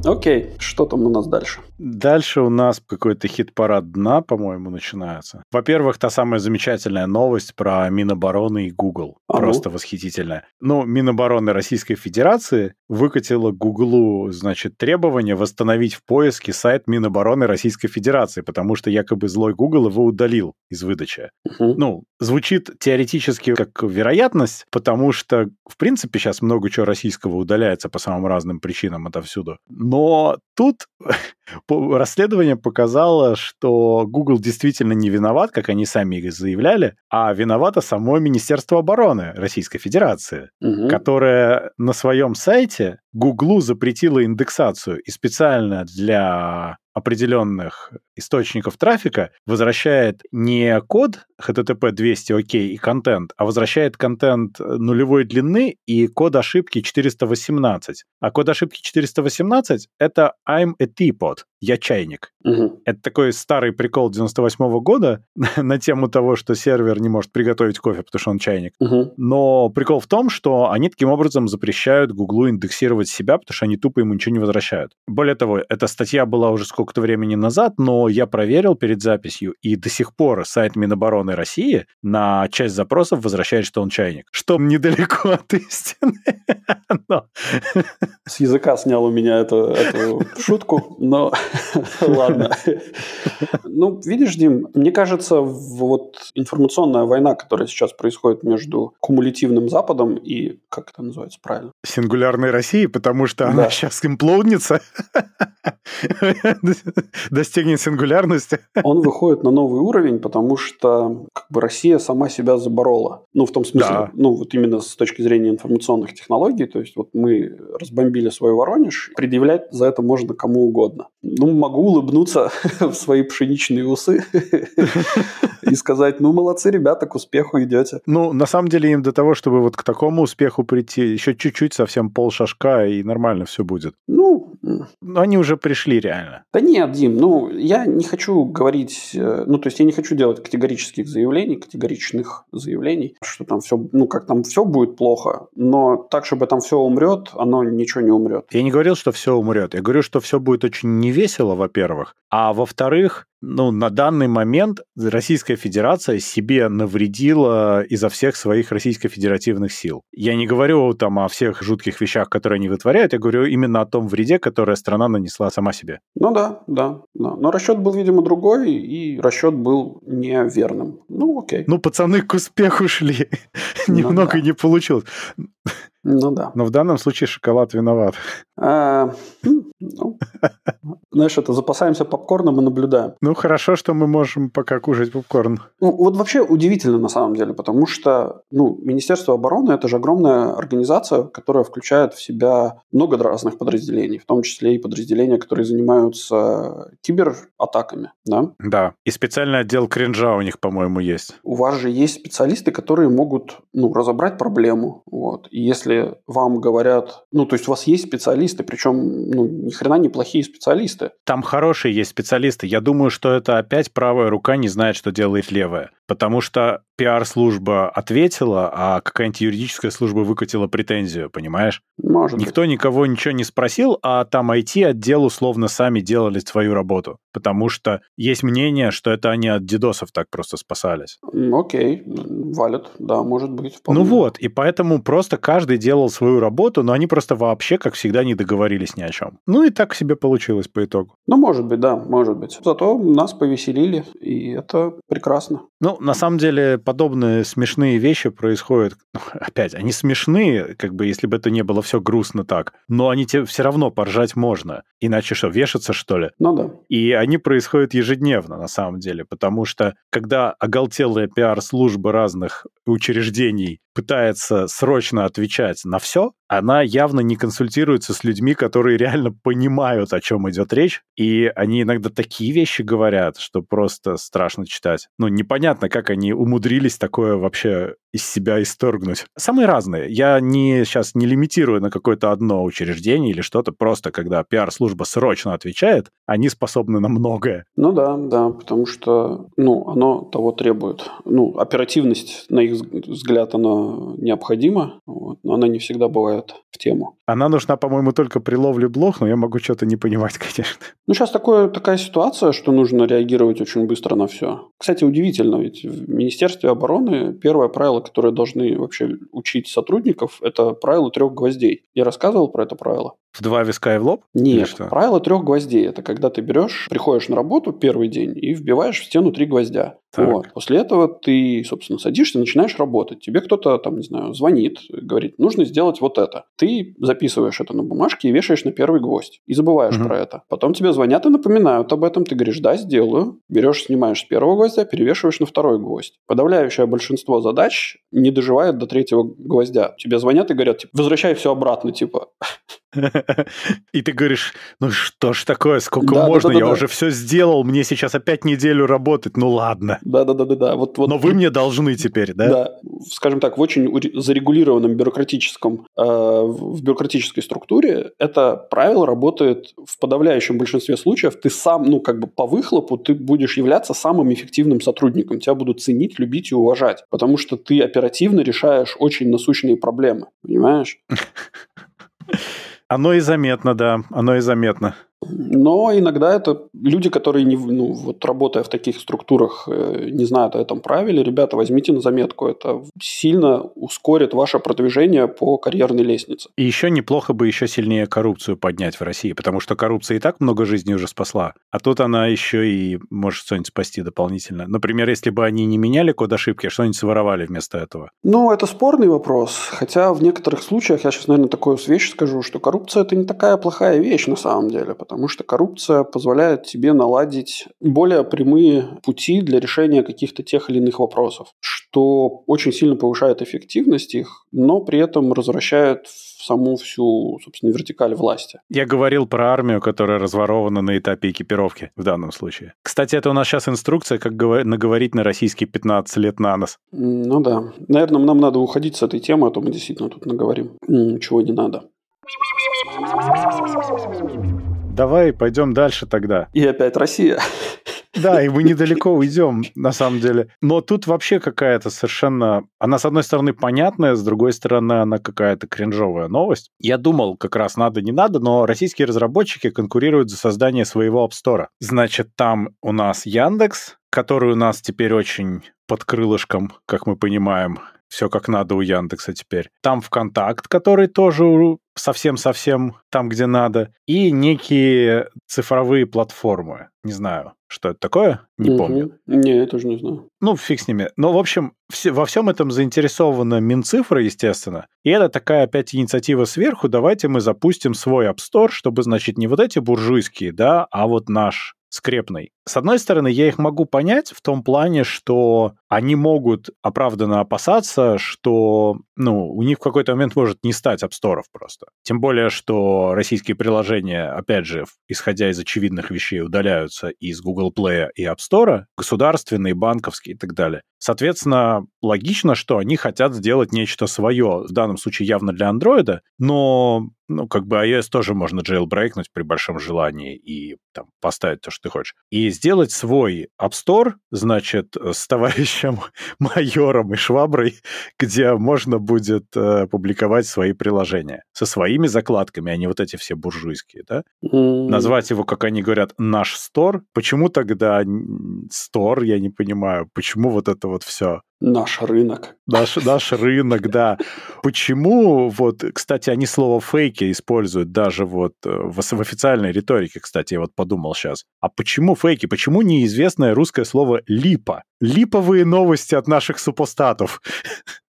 Окей, что там у нас дальше? Дальше у нас какой-то хит-парад дна, по-моему, начинается. Во-первых, та самая замечательная новость про Минобороны и Google. А Просто ну? восхитительная. Ну, Минобороны Российской Федерации выкатила Гуглу, значит, требование восстановить в поиске сайт Минобороны Российской Федерации, потому что якобы злой Google его удалил из выдачи. Угу. Ну, звучит теоретически как вероятность, потому что, в принципе, сейчас много чего российского удаляется по самым разным причинам отовсюду. Но тут расследование показало, что Google действительно не виноват, как они сами заявляли, а виновато само Министерство обороны Российской Федерации, угу. которое на своем сайте Google запретило индексацию и специально для определенных источников трафика возвращает не код HTTP 200 OK и контент, а возвращает контент нулевой длины и код ошибки 418. А код ошибки 418 — это I'm a teapot, я чайник. Угу. Это такой старый прикол 98 -го года на тему того, что сервер не может приготовить кофе, потому что он чайник. Угу. Но прикол в том, что они таким образом запрещают Гуглу индексировать себя, потому что они тупо ему ничего не возвращают. Более того, эта статья была уже сколько-то времени назад, но я проверил перед записью, и до сих пор сайт Минобороны России на часть запросов возвращает, что он чайник. Что недалеко от истины. но... С языка снял у меня эту, эту шутку, но ладно. Ну, видишь, Дим, мне кажется, вот информационная война, которая сейчас происходит между кумулятивным Западом и, как это называется правильно? Сингулярной Россией, потому что она сейчас имплоуднится, достигнет сингулярности. Он выходит на новый уровень, потому что как бы Россия сама себя заборола. Ну, в том смысле, да. ну, вот именно с точки зрения информационных технологий, то есть вот мы разбомбили свой Воронеж, предъявлять за это можно кому угодно. Ну, могу улыбнуться в свои пшеничные усы и сказать, ну, молодцы, ребята, к успеху идете. Ну, на самом деле им до того, чтобы вот к такому успеху прийти, еще чуть-чуть, совсем пол шажка, и нормально все будет. Ну, но они уже пришли реально. Да нет, Дим, ну, я не хочу говорить, э, ну, то есть я не хочу делать категорических заявлений, категоричных заявлений, что там все, ну, как там все будет плохо, но так, чтобы там все умрет, оно ничего не умрет. Я не говорил, что все умрет. Я говорю, что все будет очень невесело, во-первых, а во-вторых, ну, на данный момент Российская Федерация себе навредила изо всех своих российско-федеративных сил. Я не говорю там о всех жутких вещах, которые они вытворяют, я говорю именно о том вреде, который страна нанесла сама себе. Ну да, да, да. Но расчет был, видимо, другой, и расчет был неверным. Ну, окей. Ну, пацаны к успеху шли. Ну Немного не получилось. Ну да. Но в данном случае шоколад виноват. А, ну, знаешь, это запасаемся попкорном и наблюдаем. Ну, хорошо, что мы можем пока кушать попкорн. Ну, вот вообще удивительно на самом деле, потому что, ну, Министерство обороны – это же огромная организация, которая включает в себя много разных подразделений, в том числе и подразделения, которые занимаются кибератаками, да? Да, и специальный отдел кринжа у них, по-моему, есть. У вас же есть специалисты, которые могут, ну, разобрать проблему, вот. И если вам говорят, ну, то есть у вас есть специалисты, причем, ну, ни хрена неплохие специалисты. Там хорошие есть специалисты. Я думаю, что это опять правая рука не знает, что делает левая. потому что пиар-служба ответила, а какая-нибудь юридическая служба выкатила претензию, понимаешь? Может Никто быть. никого ничего не спросил, а там IT-отдел условно сами делали свою работу, потому что есть мнение, что это они от дидосов так просто спасались. Окей, валят, да, может быть. вполне. Ну вот, и поэтому просто каждый делал свою работу, но они просто вообще, как всегда, не договорились ни о чем. Ну и так себе получилось по итогу. Ну, может быть, да, может быть. Зато нас повеселили, и это прекрасно. Ну, на самом деле, подобные смешные вещи происходят. ну, Опять, они смешные, как бы, если бы это не было все грустно так. Но они тебе все равно поржать можно. Иначе что, вешаться, что ли? Ну да. И они происходят ежедневно, на самом деле, потому что когда оголтелая пиар-служба разных учреждений пытается срочно отвечать на все, она явно не консультируется с людьми, которые реально понимают, о чем идет речь, и они иногда такие вещи говорят, что просто страшно читать. Ну, непонятно, как они умудрились такое вообще из себя исторгнуть. Самые разные. Я не, сейчас не лимитирую на какое-то одно учреждение или что-то, просто когда пиар-служба срочно отвечает, они способны на многое. Ну да, да, потому что, ну, оно того требует. Ну, оперативность, на их взгляд, она необходима, вот, но она не всегда бывает в тему. Она нужна, по-моему, только при ловле блох, но я могу что-то не понимать, конечно. Ну, сейчас такое, такая ситуация, что нужно реагировать очень быстро на все. Кстати, удивительно, ведь в Министерстве обороны первое правило, которое должны вообще учить сотрудников, это правило трех гвоздей. Я рассказывал про это правило? В два виска и в лоб? Нет, что? правило трех гвоздей. Это когда ты берешь, приходишь на работу первый день и вбиваешь в стену три гвоздя. Так. Вот. После этого ты, собственно, садишься, начинаешь работать. Тебе кто-то, там, не знаю, звонит, говорит, нужно сделать вот это. Ты записываешь это на бумажке и вешаешь на первый гвоздь. И забываешь Мгм. про это. Потом тебе звонят и напоминают об этом. Ты говоришь, да, сделаю. Берешь, снимаешь с первого гвоздя, перевешиваешь на второй гвоздь. Подавляющее большинство задач не доживает до третьего гвоздя. Тебе звонят и говорят, типа, возвращай все обратно, типа. И ты говоришь, ну что ж такое, сколько Да, можно, да, да, я уже все сделал, мне сейчас опять неделю работать, ну ладно. Да-да-да-да. Вот, вот Но вы мне должны теперь, да? Да, скажем так, в очень зарегулированном бюрократическом, э, в бюрократической структуре это правило работает в подавляющем большинстве случаев. Ты сам, ну, как бы по выхлопу, ты будешь являться самым эффективным сотрудником. Тебя будут ценить, любить и уважать. Потому что ты оперативно решаешь очень насущные проблемы. Понимаешь? Оно и заметно, да, оно и заметно. Но иногда это люди, которые, не, ну, вот работая в таких структурах, э, не знают о этом правиле. Ребята, возьмите на заметку. Это сильно ускорит ваше продвижение по карьерной лестнице. И еще неплохо бы еще сильнее коррупцию поднять в России, потому что коррупция и так много жизней уже спасла, а тут она еще и может что-нибудь спасти дополнительно. Например, если бы они не меняли код ошибки, а что-нибудь своровали вместо этого. Ну, это спорный вопрос. Хотя в некоторых случаях, я сейчас, наверное, такую вещь скажу, что коррупция – это не такая плохая вещь на самом деле, потому что коррупция позволяет тебе наладить более прямые пути для решения каких-то тех или иных вопросов, что очень сильно повышает эффективность их, но при этом развращает саму всю, собственно, вертикаль власти. Я говорил про армию, которая разворована на этапе экипировки в данном случае. Кстати, это у нас сейчас инструкция, как говор- наговорить на российский 15 лет на нос. М, Ну да. Наверное, нам надо уходить с этой темы, а то мы действительно тут наговорим. Чего не надо. Давай пойдем дальше тогда. И опять Россия. Да, и мы недалеко уйдем, на самом деле. Но тут вообще какая-то совершенно... Она, с одной стороны, понятная, с другой стороны, она какая-то кринжовая новость. Я думал, как раз надо, не надо, но российские разработчики конкурируют за создание своего App Store. Значит, там у нас Яндекс, который у нас теперь очень под крылышком, как мы понимаем. Все как надо у Яндекса теперь. Там ВКонтакт, который тоже совсем-совсем там, где надо. И некие цифровые платформы. Не знаю, что это такое, не Мгм. помню. Не, я тоже не знаю. Ну, фиг с ними. Но, в общем, все, во всем этом заинтересована Минцифра, естественно. И это такая опять инициатива сверху. Давайте мы запустим свой App Store, чтобы, значит, не вот эти буржуйские, да, а вот наш скрепный. С одной стороны, я их могу понять в том плане, что они могут оправданно опасаться, что ну, у них в какой-то момент может не стать Store просто. Тем более, что российские приложения, опять же, исходя из очевидных вещей, удаляются из Google Play и App Store, государственные, банковские и так далее. Соответственно, логично, что они хотят сделать нечто свое, в данном случае явно для андроида, но ну, как бы iOS тоже можно jailbreakнуть при большом желании и там поставить то, что ты хочешь. И сделать свой App Store, значит, с товарищем майором и шваброй, где можно будет э, публиковать свои приложения со своими закладками, а не вот эти все буржуйские, да? Mm. Назвать его, как они говорят, наш Store. Почему тогда Store, я не понимаю, почему вот это вот все Наш рынок. Наш, наш рынок, да. Почему, вот, кстати, они слово фейки используют даже вот э, в, в официальной риторике, кстати, я вот подумал сейчас. А почему фейки? Почему неизвестное русское слово липа? Липовые новости от наших супостатов.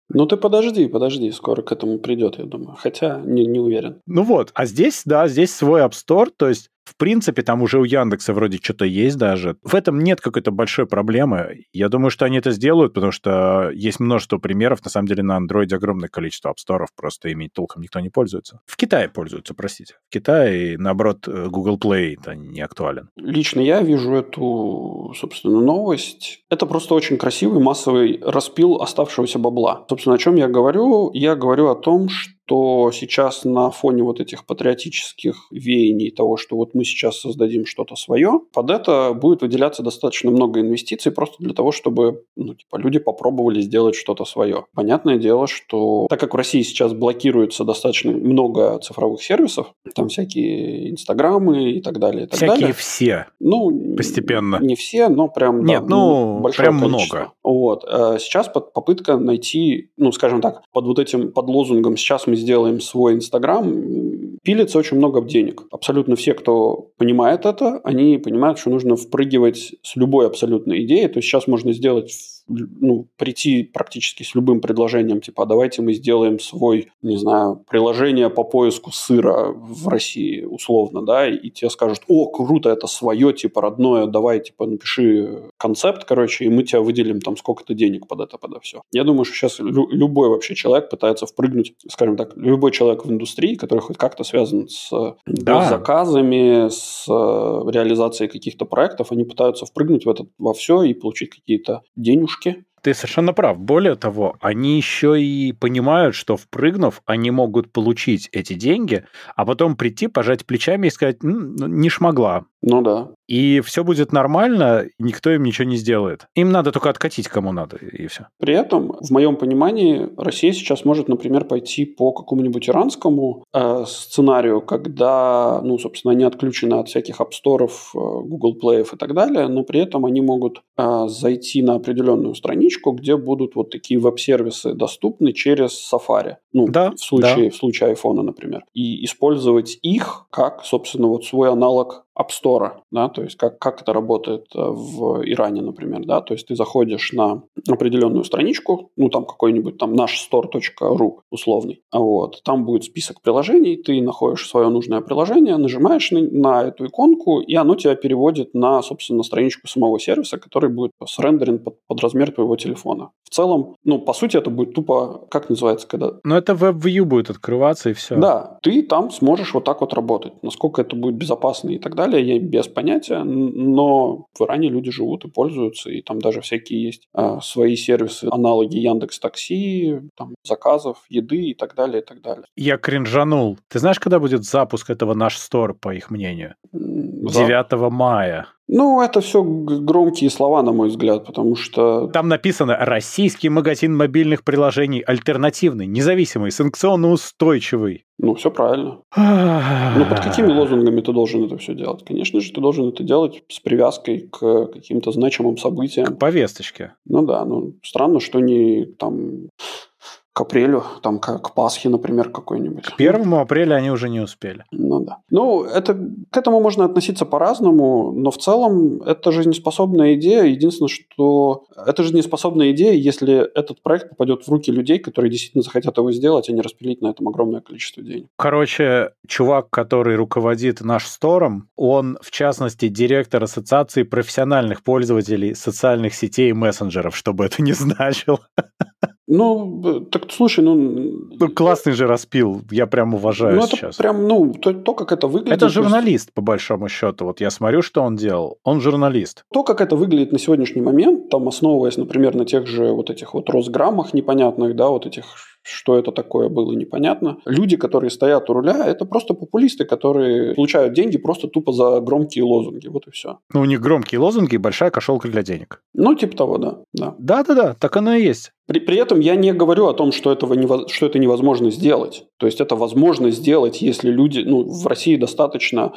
Ну ты подожди, подожди, скоро к этому придет, я думаю. Хотя не, не уверен. Ну вот, а здесь, да, здесь свой App Store, то есть в принципе, там уже у Яндекса вроде что-то есть даже. В этом нет какой-то большой проблемы. Я думаю, что они это сделают, потому что есть множество примеров. На самом деле на Android огромное количество апсторов, просто ими толком никто не пользуется. В Китае пользуются, простите. В Китае, наоборот, Google Play это не актуален. Лично я вижу эту, собственно, новость. Это просто очень красивый массовый распил оставшегося бабла. Собственно, о чем я говорю? Я говорю о том, что то сейчас на фоне вот этих патриотических веяний того, что вот мы сейчас создадим что-то свое, под это будет выделяться достаточно много инвестиций просто для того, чтобы ну, типа, люди попробовали сделать что-то свое. Понятное дело, что так как в России сейчас блокируется достаточно много цифровых сервисов, там всякие инстаграмы и так далее. И так всякие далее. все. Ну, постепенно. Не все, но прям Нет, да, ну большое прям количество. много. Вот. А сейчас попытка найти, ну, скажем так, под вот этим, под лозунгом «сейчас мы сделаем свой Инстаграм», пилится очень много денег. Абсолютно все, кто понимает это, они понимают, что нужно впрыгивать с любой абсолютной идеей. То есть сейчас можно сделать ну, прийти практически с любым предложением, типа, а давайте мы сделаем свой, не знаю, приложение по поиску сыра в России, условно, да, и тебе скажут, о, круто, это свое, типа, родное, давай, типа, напиши концепт, короче, и мы тебе выделим там сколько-то денег под это, под это все. Я думаю, что сейчас лю- любой вообще человек пытается впрыгнуть, скажем так, любой человек в индустрии, который хоть как-то связан с Да. заказами, с э, реализацией каких-то проектов, они пытаются впрыгнуть в это во все и получить какие-то денежки девушки ты совершенно прав. Более того, они еще и понимают, что впрыгнув, они могут получить эти деньги, а потом прийти, пожать плечами и сказать, «М, ну, не шмогла. Ну да. И все будет нормально, никто им ничего не сделает. Им надо только откатить кому надо, и все. При этом, в моем понимании, Россия сейчас может, например, пойти по какому-нибудь иранскому э, сценарию, когда, ну, собственно, они отключены от всяких App Store, э, Google Play и так далее, но при этом они могут э, зайти на определенную страничку, где будут вот такие веб-сервисы доступны через Safari. Ну, Да, в случае, в случае iPhone, например. И использовать их как, собственно, вот свой аналог App Store, да, то есть как, как это работает э, в Иране, например, да, то есть ты заходишь на определенную страничку, ну, там какой-нибудь там наш store.ru условный, вот, там будет список приложений, ты находишь свое нужное приложение, нажимаешь на, на эту иконку, и оно тебя переводит на, собственно, страничку самого сервиса, который будет срендерен под, под размер твоего телефона. В целом, ну, по сути, это будет тупо, как называется, когда Но это WebView будет открываться, и все. да, ты там сможешь вот так вот работать. Насколько это будет безопасно и так далее, я без понятия, но в Иране люди живут и пользуются, и там даже всякие есть а, свои сервисы, аналоги Яндекс Такси, там, заказов, еды и так далее, и так далее. Я кринжанул. Ты знаешь, когда будет запуск этого наш стор, по их мнению? 9 мая. Ну, это все громкие слова, на мой взгляд, потому что Там написано «Российский магазин мобильных приложений альтернативный, независимый, санкционно устойчивый». Ну, все правильно. Ну, под какими лозунгами ты должен это все делать? Конечно же, ты должен это делать с привязкой к каким-то значимым событиям. Повесточки. Ну да, ну странно, что не там к апрелю, там к, к Пасхе, например, какой-нибудь. К 1 апреля они уже не успели. Ну да. Ну, это, к этому можно относиться по-разному, но в целом это жизнеспособная идея. Единственное, что это жизнеспособная идея, если этот проект попадет в руки людей, которые действительно захотят его сделать, а не распилить на этом огромное количество денег. Короче, чувак, который руководит наш стором, он, в частности, директор Ассоциации профессиональных пользователей социальных сетей и мессенджеров, чтобы это не значило. Ну, так слушай, ну... Ну, классный же распил, я прям уважаю ну, это сейчас. прям, ну, то, то, как это выглядит... Это журналист, по большому счету. Вот я смотрю, что он делал. Он журналист. То, как это выглядит на сегодняшний момент, там основываясь, например, на тех же вот этих вот Росграммах непонятных, да, вот этих что это такое было непонятно. Люди, которые стоят у руля, это просто популисты, которые получают деньги просто тупо за громкие лозунги. Вот и все. Ну, у них громкие лозунги и большая кошелка для денег. Ну, типа того, да. Да, да-да-да, так оно и есть. При, при этом я не говорю о том, что, этого не, что это невозможно сделать. То есть это возможно сделать, если люди... Ну, в России достаточно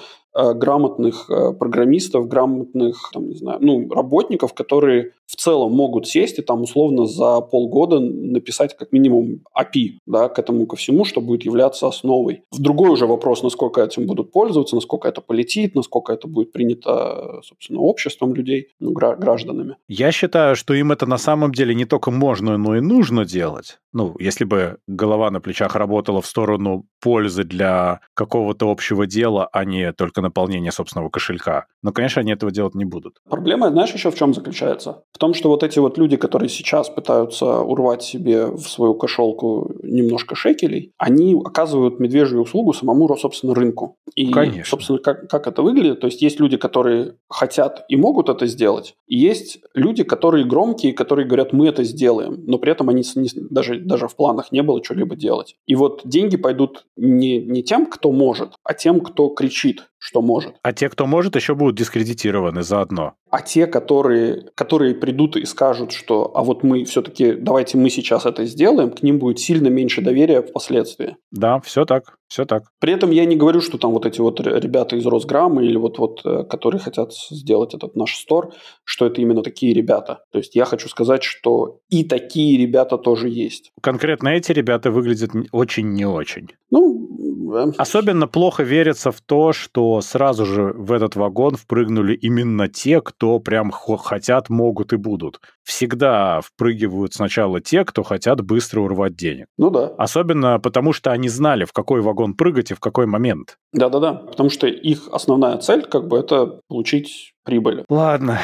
грамотных э, программистов, грамотных, там, не знаю, ну, работников, которые в целом могут сесть и там условно за полгода написать как минимум API да, к этому ко всему, что будет являться основой. В другой уже вопрос, насколько этим будут пользоваться, насколько это полетит, насколько это будет принято, собственно, обществом людей, ну, гражданами. Я считаю, что им это на самом деле не только можно, но и нужно делать. Ну, если бы голова на плечах работала в сторону пользы для какого-то общего дела, а не только наполнения собственного кошелька. Но, конечно, они этого делать не будут. Проблема, знаешь, еще в чем заключается? В том, что вот эти вот люди, которые сейчас пытаются урвать себе в свою кошелку немножко шекелей, они оказывают медвежью услугу самому, собственно, рынку. И, Конечно. собственно, как, как это выглядит? То есть есть люди, которые хотят и могут это сделать, и есть люди, которые громкие, которые говорят, мы это сделаем, но при этом они не, даже, даже в планах не было что-либо делать. И вот деньги пойдут не, не тем, кто может, а тем, кто кричит, что может. А те, кто может, еще будут дискредитированы заодно. А те, которые, которые придут и скажут, что а вот мы все-таки, давайте мы сейчас это сделаем, к ним будет сильно меньше доверия впоследствии. Да, все так, все так. При этом я не говорю, что там вот эти вот ребята из Росграмма или вот, вот э, которые хотят сделать этот наш стор, что это именно такие ребята. То есть я хочу сказать, что и такие ребята тоже есть. Конкретно эти ребята выглядят очень не очень. Ну, э, Особенно плохо верится в то, что сразу же в этот вагон впрыгнули именно те, кто прям хотят, могут и будут. Всегда впрыгивают сначала те, кто хотят быстро урвать денег. Ну да. Особенно потому, что они знали, в какой вагон прыгать и в какой момент. Да-да-да, потому что их основная цель, как бы, это получить прибыль. Ладно.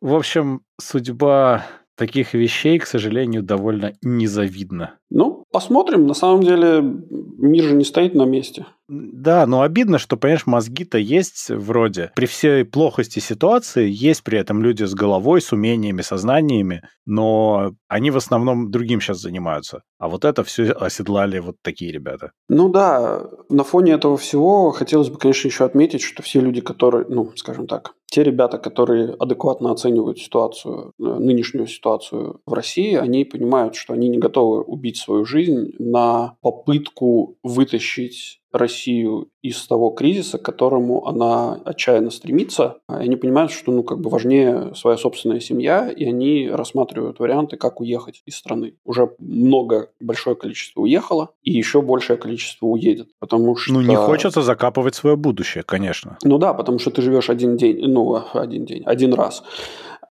В общем, судьба таких вещей, к сожалению, довольно незавидна. Ну, посмотрим. На самом деле, мир же не стоит на месте. Да, но обидно, что, понимаешь, мозги-то есть вроде. При всей плохости ситуации есть при этом люди с головой, с умениями, сознаниями, но они в основном другим сейчас занимаются. А вот это все оседлали вот такие ребята. Ну да, на фоне этого всего хотелось бы, конечно, еще отметить, что все люди, которые, ну, скажем так, те ребята, которые адекватно оценивают ситуацию, э, нынешнюю ситуацию в России, они понимают, что они не готовы убить свою жизнь на попытку вытащить Россию из того кризиса, к которому она отчаянно стремится. И они понимают, что ну, как бы важнее своя собственная семья, и они рассматривают варианты, как уехать из страны. Уже много, большое количество уехало, и еще большее количество уедет. Потому что... Ну, не хочется закапывать свое будущее, конечно. Ну да, потому что ты живешь один день, ну, один день, один раз.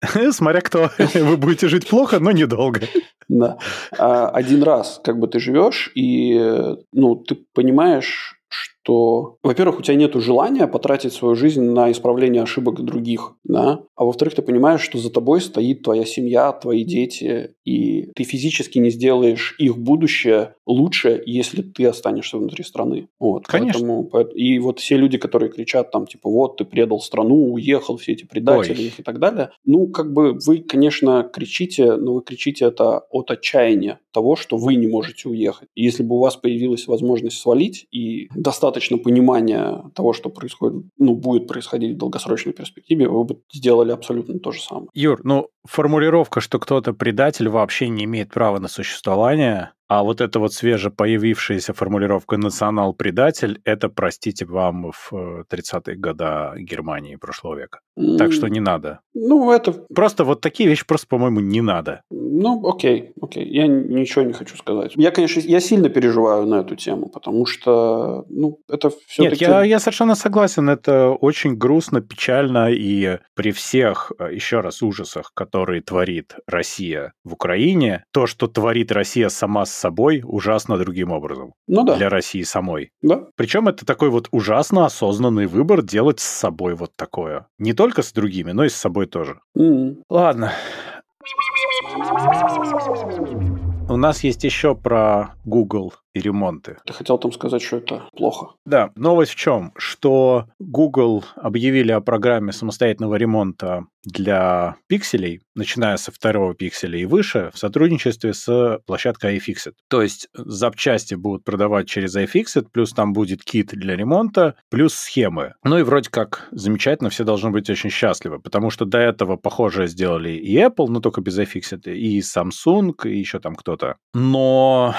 Смотря кто. Вы будете жить плохо, но недолго. Да. А один раз как бы ты живешь, и ну, ты понимаешь, что, во-первых, у тебя нет желания потратить свою жизнь на исправление ошибок других, да, а во-вторых, ты понимаешь, что за тобой стоит твоя семья, твои дети, и ты физически не сделаешь их будущее лучше, если ты останешься внутри страны. Вот, Конечно. Поэтому, и вот все люди, которые кричат там, типа, вот, ты предал страну, уехал, все эти предатели Ой. и так далее, ну, как бы вы, конечно, кричите, но вы кричите это от отчаяния того, что вы не можете уехать. И если бы у вас появилась возможность свалить и достаточно понимания того, что происходит, ну, будет происходить в долгосрочной перспективе, вы бы сделали абсолютно то же самое. Юр, ну, формулировка, что кто-то предатель, вообще не имеет права на существование, а вот эта вот свеже появившаяся формулировка «национал-предатель» — это, простите вам, в 30-е годы Германии прошлого века. Так что не надо. Ну, это... Просто вот такие вещи просто, по-моему, не надо. Ну, окей, окей. Я ничего не хочу сказать. Я, конечно, я сильно переживаю на эту тему, потому что, ну, это все-таки... Нет, я, я совершенно согласен. Это очень грустно, печально, и при всех, э, еще раз, ужасах, которые творит Россия в Украине, то, что творит Россия сама с собой ужасно другим образом. Ну да. Для России самой. Да. Причем это такой вот ужасно осознанный выбор делать с собой вот такое. Не только с другими, но и с собой тоже. Mm. Ладно. У нас есть еще про Google и ремонты. Ты хотел там сказать, что это плохо. Да, новость в чем? Что Google объявили о программе самостоятельного ремонта для пикселей, начиная со второго пикселя и выше, в сотрудничестве с площадкой iFixit. То есть запчасти будут продавать через iFixit, плюс там будет кит для ремонта, плюс схемы. Ну и вроде как замечательно, все должны быть очень счастливы, потому что до этого похожее сделали и Apple, но только без iFixit, и Samsung, и еще там кто-то. Но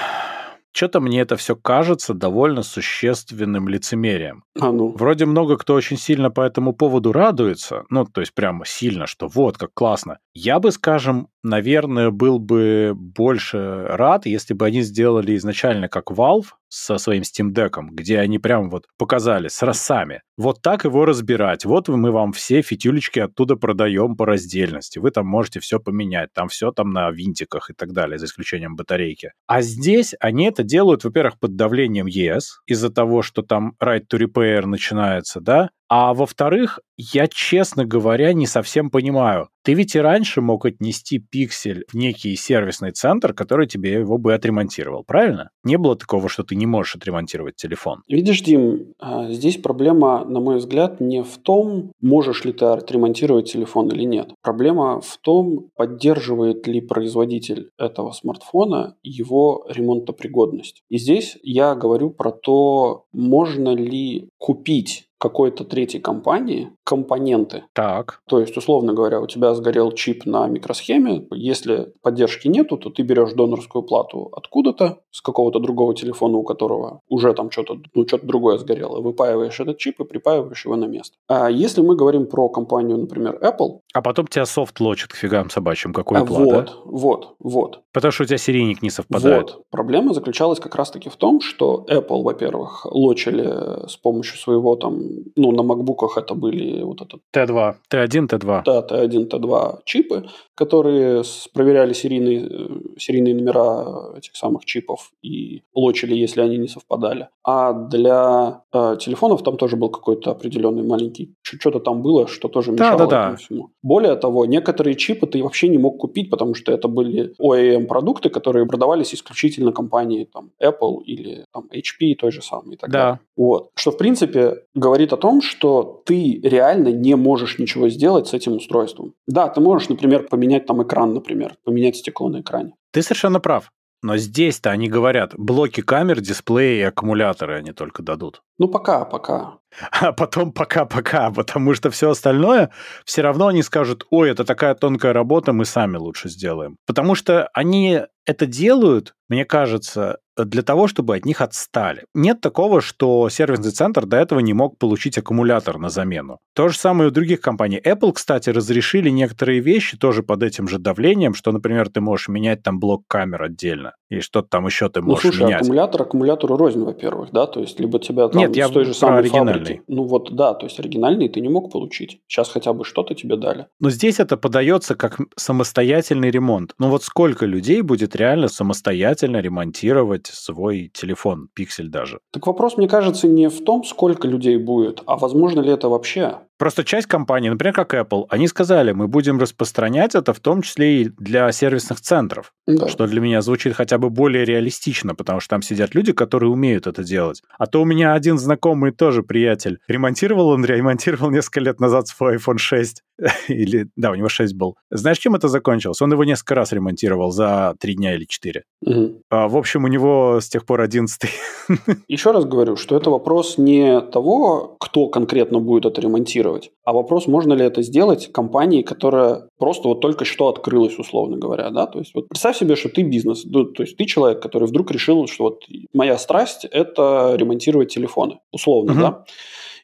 что-то мне это все кажется довольно существенным лицемерием. А ну. Вроде много кто очень сильно по этому поводу радуется, ну, то есть прямо сильно, что вот, как классно. Я бы, скажем, наверное, был бы больше рад, если бы они сделали изначально как Valve со своим Steam Deck, где они прям вот показали с рассами. Вот так его разбирать. Вот мы вам все фитюлечки оттуда продаем по раздельности. Вы там можете все поменять. Там все там на винтиках и так далее, за исключением батарейки. А здесь они это делают, во-первых, под давлением ES, из-за того, что там right to repair начинается, да, а во-вторых, я, честно говоря, не совсем понимаю. Ты ведь и раньше мог отнести пиксель в некий сервисный центр, который тебе его бы отремонтировал, правильно? Не было такого, что ты не можешь отремонтировать телефон. Видишь, Дим, а, здесь проблема, на мой взгляд, не в том, можешь ли ты отремонтировать телефон или нет. Проблема в том, поддерживает ли производитель этого смартфона его ремонтопригодность. И здесь я говорю про то, можно ли купить какой-то третьей компании компоненты. Так. То есть, условно говоря, у тебя сгорел чип на микросхеме. Если поддержки нету, то ты берешь донорскую плату откуда-то, с какого-то другого телефона, у которого уже там что-то ну, что другое сгорело. Выпаиваешь этот чип и припаиваешь его на место. А если мы говорим про компанию, например, Apple... А потом тебя софт лочит к фигам собачьим, какой а, Вот, да? вот, вот. Потому что у тебя серийник не совпадает. Вот. Проблема заключалась как раз-таки в том, что Apple, во-первых, лочили с помощью своего там ну, на макбуках это были вот этот... Т2, Т1, Т2. Да, Т1, Т2 чипы, которые проверяли серийные, э, серийные номера этих самых чипов и лочили, если они не совпадали. А для э, телефонов там тоже был какой-то определенный маленький... Что-то там было, что тоже мешало да, да, этому да. всему. Более того, некоторые чипы ты вообще не мог купить, потому что это были OEM-продукты, которые продавались исключительно компании там, Apple или там, HP той же самой и так да. далее. Вот. Что, в принципе, говорит о том, что ты реально не можешь ничего сделать с этим устройством. Да, ты можешь, например, поменять там экран, например, поменять стекло на экране. Ты совершенно прав. Но здесь-то они говорят, блоки камер, дисплеи и аккумуляторы они только дадут. Ну, пока, пока. А потом пока-пока, потому что все остальное все равно они скажут, ой, это такая тонкая работа, мы сами лучше сделаем. Потому что они это делают, мне кажется, для того, чтобы от них отстали. Нет такого, что сервисный центр до этого не мог получить аккумулятор на замену. То же самое и у других компаний. Apple, кстати, разрешили некоторые вещи тоже под этим же давлением, что, например, ты можешь менять там блок камер отдельно, и что-то там еще ты ну, можешь ну, слушай, менять. аккумулятор аккумулятору рознь, во-первых, да, то есть либо тебя там Нет, я с той же самой оригинальный. фабрики. Ну вот, да, то есть оригинальный ты не мог получить. Сейчас хотя бы что-то тебе дали. Но здесь это подается как самостоятельный ремонт. Ну вот сколько людей будет реально самостоятельно ремонтировать свой телефон, пиксель даже? Так вопрос, мне кажется, не в том, сколько людей будет, а возможно ли это вообще. Просто часть компаний, например, как Apple, они сказали, мы будем распространять это в том числе и для сервисных центров, да. что для меня звучит хотя бы более реалистично, потому что там сидят люди, которые умеют это делать. А то у меня один знакомый тоже приятель ремонтировал, он ремонтировал несколько лет назад свой iPhone 6, или, да, у него 6 был. Знаешь, чем это закончилось? Он его несколько раз ремонтировал за 3 дня или 4. Угу. А, в общем, у него с тех пор 11 Еще раз говорю, что это вопрос не того, кто конкретно будет это ремонтировать. А вопрос, можно ли это сделать компании, которая просто вот только что открылась, условно говоря, да, то есть вот представь себе, что ты бизнес, ну, то есть ты человек, который вдруг решил, что вот моя страсть – это ремонтировать телефоны, условно, угу. да,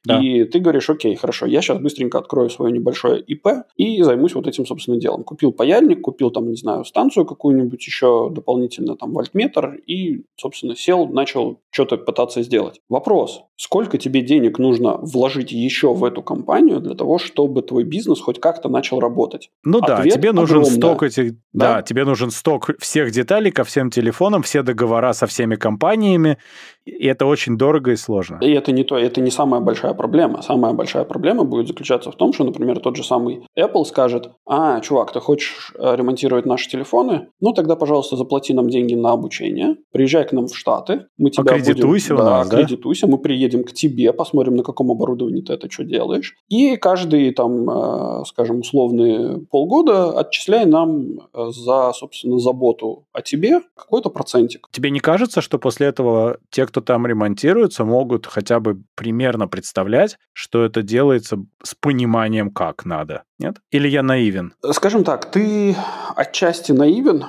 да. И ты говоришь, окей, хорошо, я сейчас быстренько открою свое небольшое ИП и займусь вот этим, собственно, делом. Купил паяльник, купил там, не знаю, станцию какую-нибудь еще дополнительно, там, вольтметр и, собственно, сел, начал что-то пытаться сделать. Вопрос, сколько тебе денег нужно вложить еще в эту компанию для того, чтобы твой бизнес хоть как-то начал работать? Ну Ответ да, тебе нужен огромный. сток этих, да? да, тебе нужен сток всех деталей ко всем телефонам, все договора со всеми компаниями, и это очень дорого и сложно. И это не то, это не самая большая проблема. Самая большая проблема будет заключаться в том, что, например, тот же самый Apple скажет, а, чувак, ты хочешь э, ремонтировать наши телефоны? Ну, тогда, пожалуйста, заплати нам деньги на обучение, приезжай к нам в Штаты, мы тебя аккредитуйся будем... у нас, да, аккредитуйся, да? мы приедем к тебе, посмотрим, на каком оборудовании ты это что делаешь. И каждый, там, э, скажем, условные полгода отчисляй нам э, за, собственно, заботу о тебе какой-то процентик. Тебе не кажется, что после этого те, кто там ремонтируется, могут хотя бы примерно представлять, что это делается с пониманием, как надо? Нет? Или я наивен? Скажем так, ты отчасти наивен,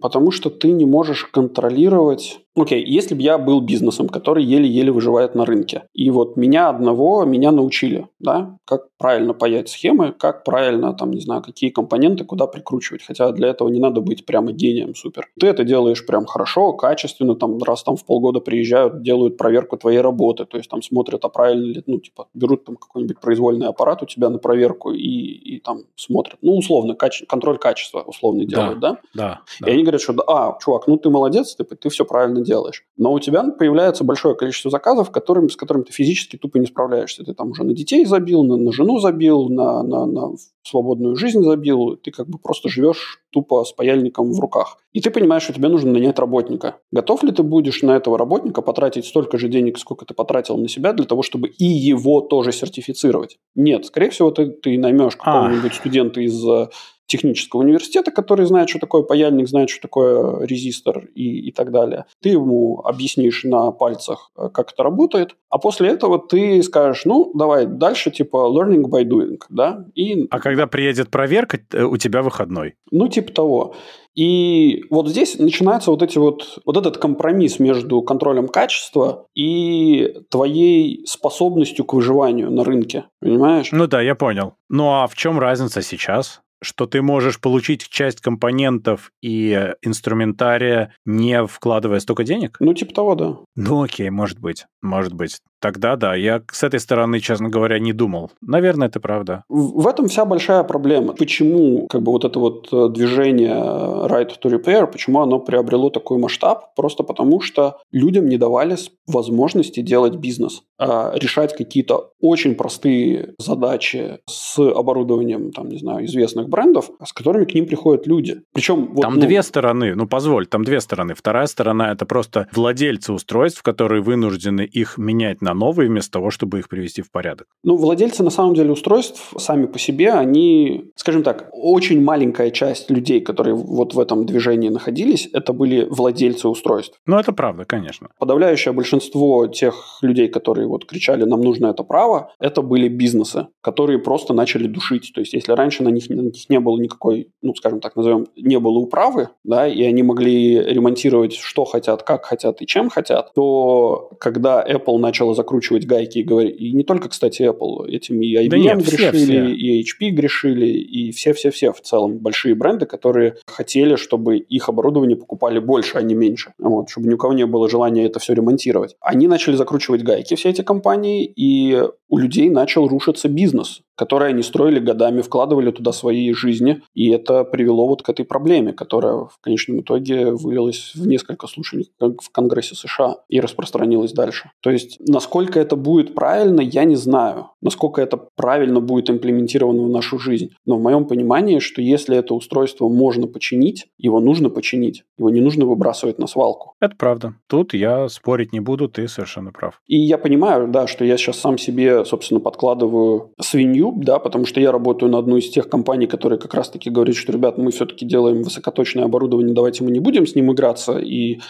потому что ты не можешь контролировать Окей, okay, если бы я был бизнесом, который еле-еле выживает на рынке, и вот меня одного, меня научили, да, как правильно паять схемы, как правильно, там, не знаю, какие компоненты куда прикручивать, хотя для этого не надо быть прямо гением супер. Ты это делаешь прям хорошо, качественно, там, раз там в полгода приезжают, делают проверку твоей работы, то есть там смотрят, а правильно ли, ну, типа, берут там какой-нибудь произвольный аппарат у тебя на проверку и, и там смотрят, ну, условно, каче- контроль качества условно делают, да? Да, да. И они говорят, что, а, чувак, ну, ты молодец, ты, ты все правильно делаешь. Но у тебя появляется большое количество заказов, которым, с которыми ты физически тупо не справляешься. Ты там уже на детей забил, на, на жену забил, на, на, на свободную жизнь забил. Ты как бы просто живешь тупо с паяльником в руках. И ты понимаешь, что тебе нужно нанять работника. Готов ли ты будешь на этого работника потратить столько же денег, сколько ты потратил на себя, для того, чтобы и его тоже сертифицировать? Нет, скорее всего, ты, ты наймешь а. какого-нибудь студента из э, технического университета, который знает, что такое паяльник, знает, что такое резистор и, и так далее. Ты ему объяснишь на пальцах, э, как это работает, а после этого ты скажешь, ну, давай дальше, типа, learning by doing, да? И... А когда приедет проверка, э, у тебя выходной? Ну, типа того. И вот здесь начинается вот, эти вот, вот этот компромисс между контролем качества и твоей способностью к выживанию на рынке, понимаешь? Ну да, я понял. Ну а в чем разница сейчас? Что ты можешь получить часть компонентов и инструментария, не вкладывая столько денег? Ну, типа того, да. Ну, окей, может быть, может быть. Тогда да, я с этой стороны, честно говоря, не думал. Наверное, это правда. В, этом вся большая проблема. Почему как бы вот это вот э, движение right to repair, почему оно приобрело такой масштаб? Просто потому, что людям не давали возможности делать бизнес, а решать какие-то очень простые задачи с оборудованием, там, не знаю, известных брендов, с которыми к ним приходят люди. Причем... Вот, там ну... две стороны, ну позволь, там две стороны. Вторая сторона – это просто владельцы устройств, которые вынуждены их менять на новые вместо того, чтобы их привести в порядок? Ну, владельцы, на самом деле, устройств сами по себе, они, скажем так, очень маленькая часть людей, которые вот в этом движении находились, это были владельцы устройств. Ну, это правда, конечно. Подавляющее большинство тех людей, которые вот кричали «нам нужно это право», это были бизнесы, которые просто начали душить. То есть, если раньше на них, на них не было никакой, ну, скажем так, назовем, не было управы, да, и они могли ремонтировать что хотят, как хотят и чем хотят, то когда Apple начала закручивать гайки и говорить, и не только, кстати, Apple, этим и IBM да нет, грешили, все, все. и HP грешили, и все-все-все в целом большие бренды, которые хотели, чтобы их оборудование покупали больше, а не меньше, вот, чтобы ни у кого не было желания это все ремонтировать. Они начали закручивать гайки, все эти компании, и у людей начал рушиться бизнес, который они строили годами, вкладывали туда свои жизни, и это привело вот к этой проблеме, которая в конечном итоге вылилась в несколько слушаний в Конгрессе США и распространилась дальше. То есть, насколько это будет правильно, я не знаю. Насколько это правильно будет имплементировано в нашу жизнь. Но в моем понимании, что если это устройство можно починить, его нужно починить. Его не нужно выбрасывать на свалку. Это правда. Тут я спорить не буду, ты совершенно прав. И я понимаю, да, что я сейчас сам себе собственно, подкладываю свинью, да, потому что я работаю на одну из тех компаний, которые как раз-таки говорят, что, ребят, мы все-таки делаем высокоточное оборудование, давайте мы не будем с ним играться, и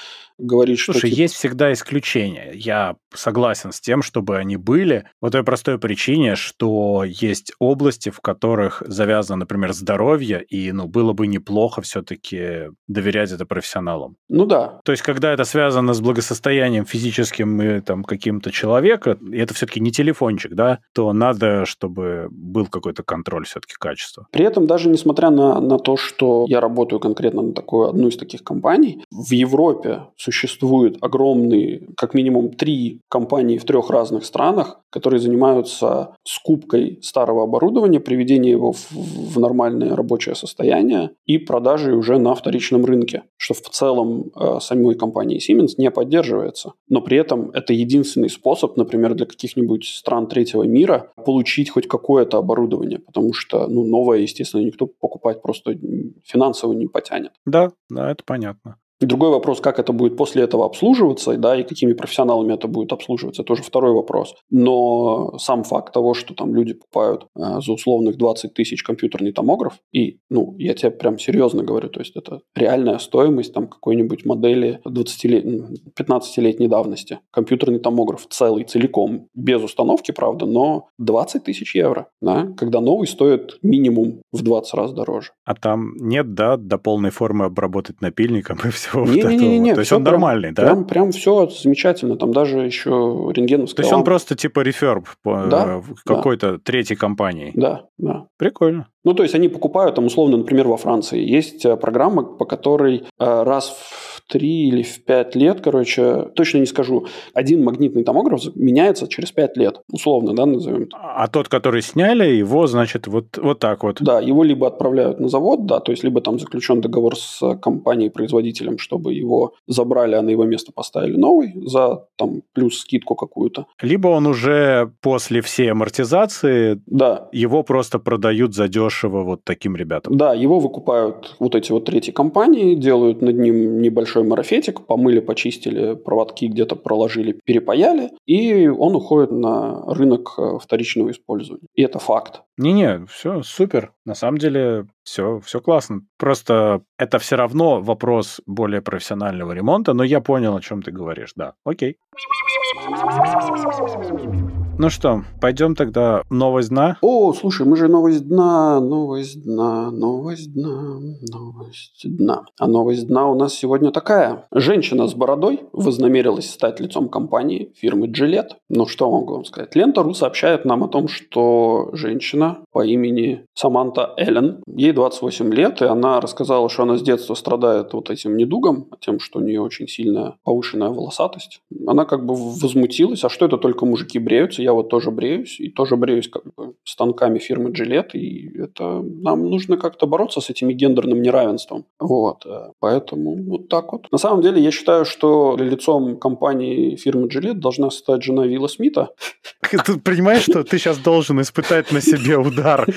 говорить, Слушай, что... Слушай, типа... есть всегда исключения. Я согласен с тем, чтобы они были, по той простой причине, что есть области, в которых завязано, например, здоровье, и, ну, было бы неплохо все-таки доверять это профессионалам. Ну да. То есть, когда это связано с благосостоянием физическим и там каким-то человека, и это все-таки не телефончик, да, то надо, чтобы был какой-то контроль все-таки качества. При этом даже несмотря на, на то, что я работаю конкретно на такую одну из таких компаний, в Европе существует огромные, как минимум три компании в трех разных странах, которые занимаются скупкой старого оборудования, приведением его в, в нормальное рабочее состояние и продажей уже на вторичном рынке, что в целом э, самой компанией Siemens не поддерживается. Но при этом это единственный способ, например, для каких-нибудь стран третьего мира получить хоть какое-то оборудование, потому что ну, новое, естественно, никто покупать просто финансово не потянет. Да, да, это понятно. Другой вопрос, как это будет после этого обслуживаться, да, и какими профессионалами это будет обслуживаться, тоже второй вопрос. Но сам факт того, что там люди покупают э, за условных 20 тысяч компьютерный томограф, и, ну, я тебе прям серьезно говорю, то есть это реальная стоимость там какой-нибудь модели 20 15-летней давности. Компьютерный томограф целый, целиком, без установки, правда, но 20 тысяч евро, да, когда новый стоит минимум в 20 раз дороже. А там нет, да, до полной формы обработать напильником и все всего не, вот не, не, не, То есть он прям, нормальный, да? Прям, прям все замечательно. Там даже еще рентгеновская То есть он просто типа реферб да, какой-то да. третьей компании? Да, да. Прикольно. Ну, то есть они покупают, там, условно, например, во Франции есть э, программа, по которой э, раз в три или в пять лет, короче, точно не скажу, один магнитный томограф меняется через пять лет, условно, да, назовем. А тот, который сняли, его, значит, вот, вот так вот. Да, его либо отправляют на завод, да, то есть либо там заключен договор с компанией-производителем, чтобы его забрали, а на его место поставили новый за там плюс скидку какую-то. Либо он уже после всей амортизации, да. его просто продают за дешево вот таким ребятам. Да, его выкупают вот эти вот третьи компании, делают над ним небольшой марафетик, помыли, почистили, проводки где-то проложили, перепаяли, и он уходит на рынок э, вторичного использования. И это факт. Не-не, все супер. На самом деле все, все классно. Просто это все равно вопрос более профессионального ремонта, но я понял, о чем ты говоришь, да. Окей. Ну что, пойдем тогда новость дна? О, слушай, мы же новость дна, новость дна, новость дна, новость дна. А новость дна у нас сегодня такая. Женщина с бородой вознамерилась стать лицом компании фирмы Gillette. Ну что могу вам сказать? Лента.ру сообщает нам о том, что женщина по имени Саманта Эллен, ей 28 лет, и она рассказала, что она с детства страдает вот этим недугом, тем, что у нее очень сильная повышенная волосатость. Она как бы возмутилась, а что это только мужики бреются? Я вот тоже бреюсь, и тоже бреюсь как бы станками фирмы Gillette, и это нам нужно как-то бороться с этим гендерным неравенством. Вот, э, поэтому вот так вот. На самом деле я считаю, что лицом компании фирмы Gillette должна стать жена Вилла Смита. Ты понимаешь, что ты сейчас должен испытать на себе удар?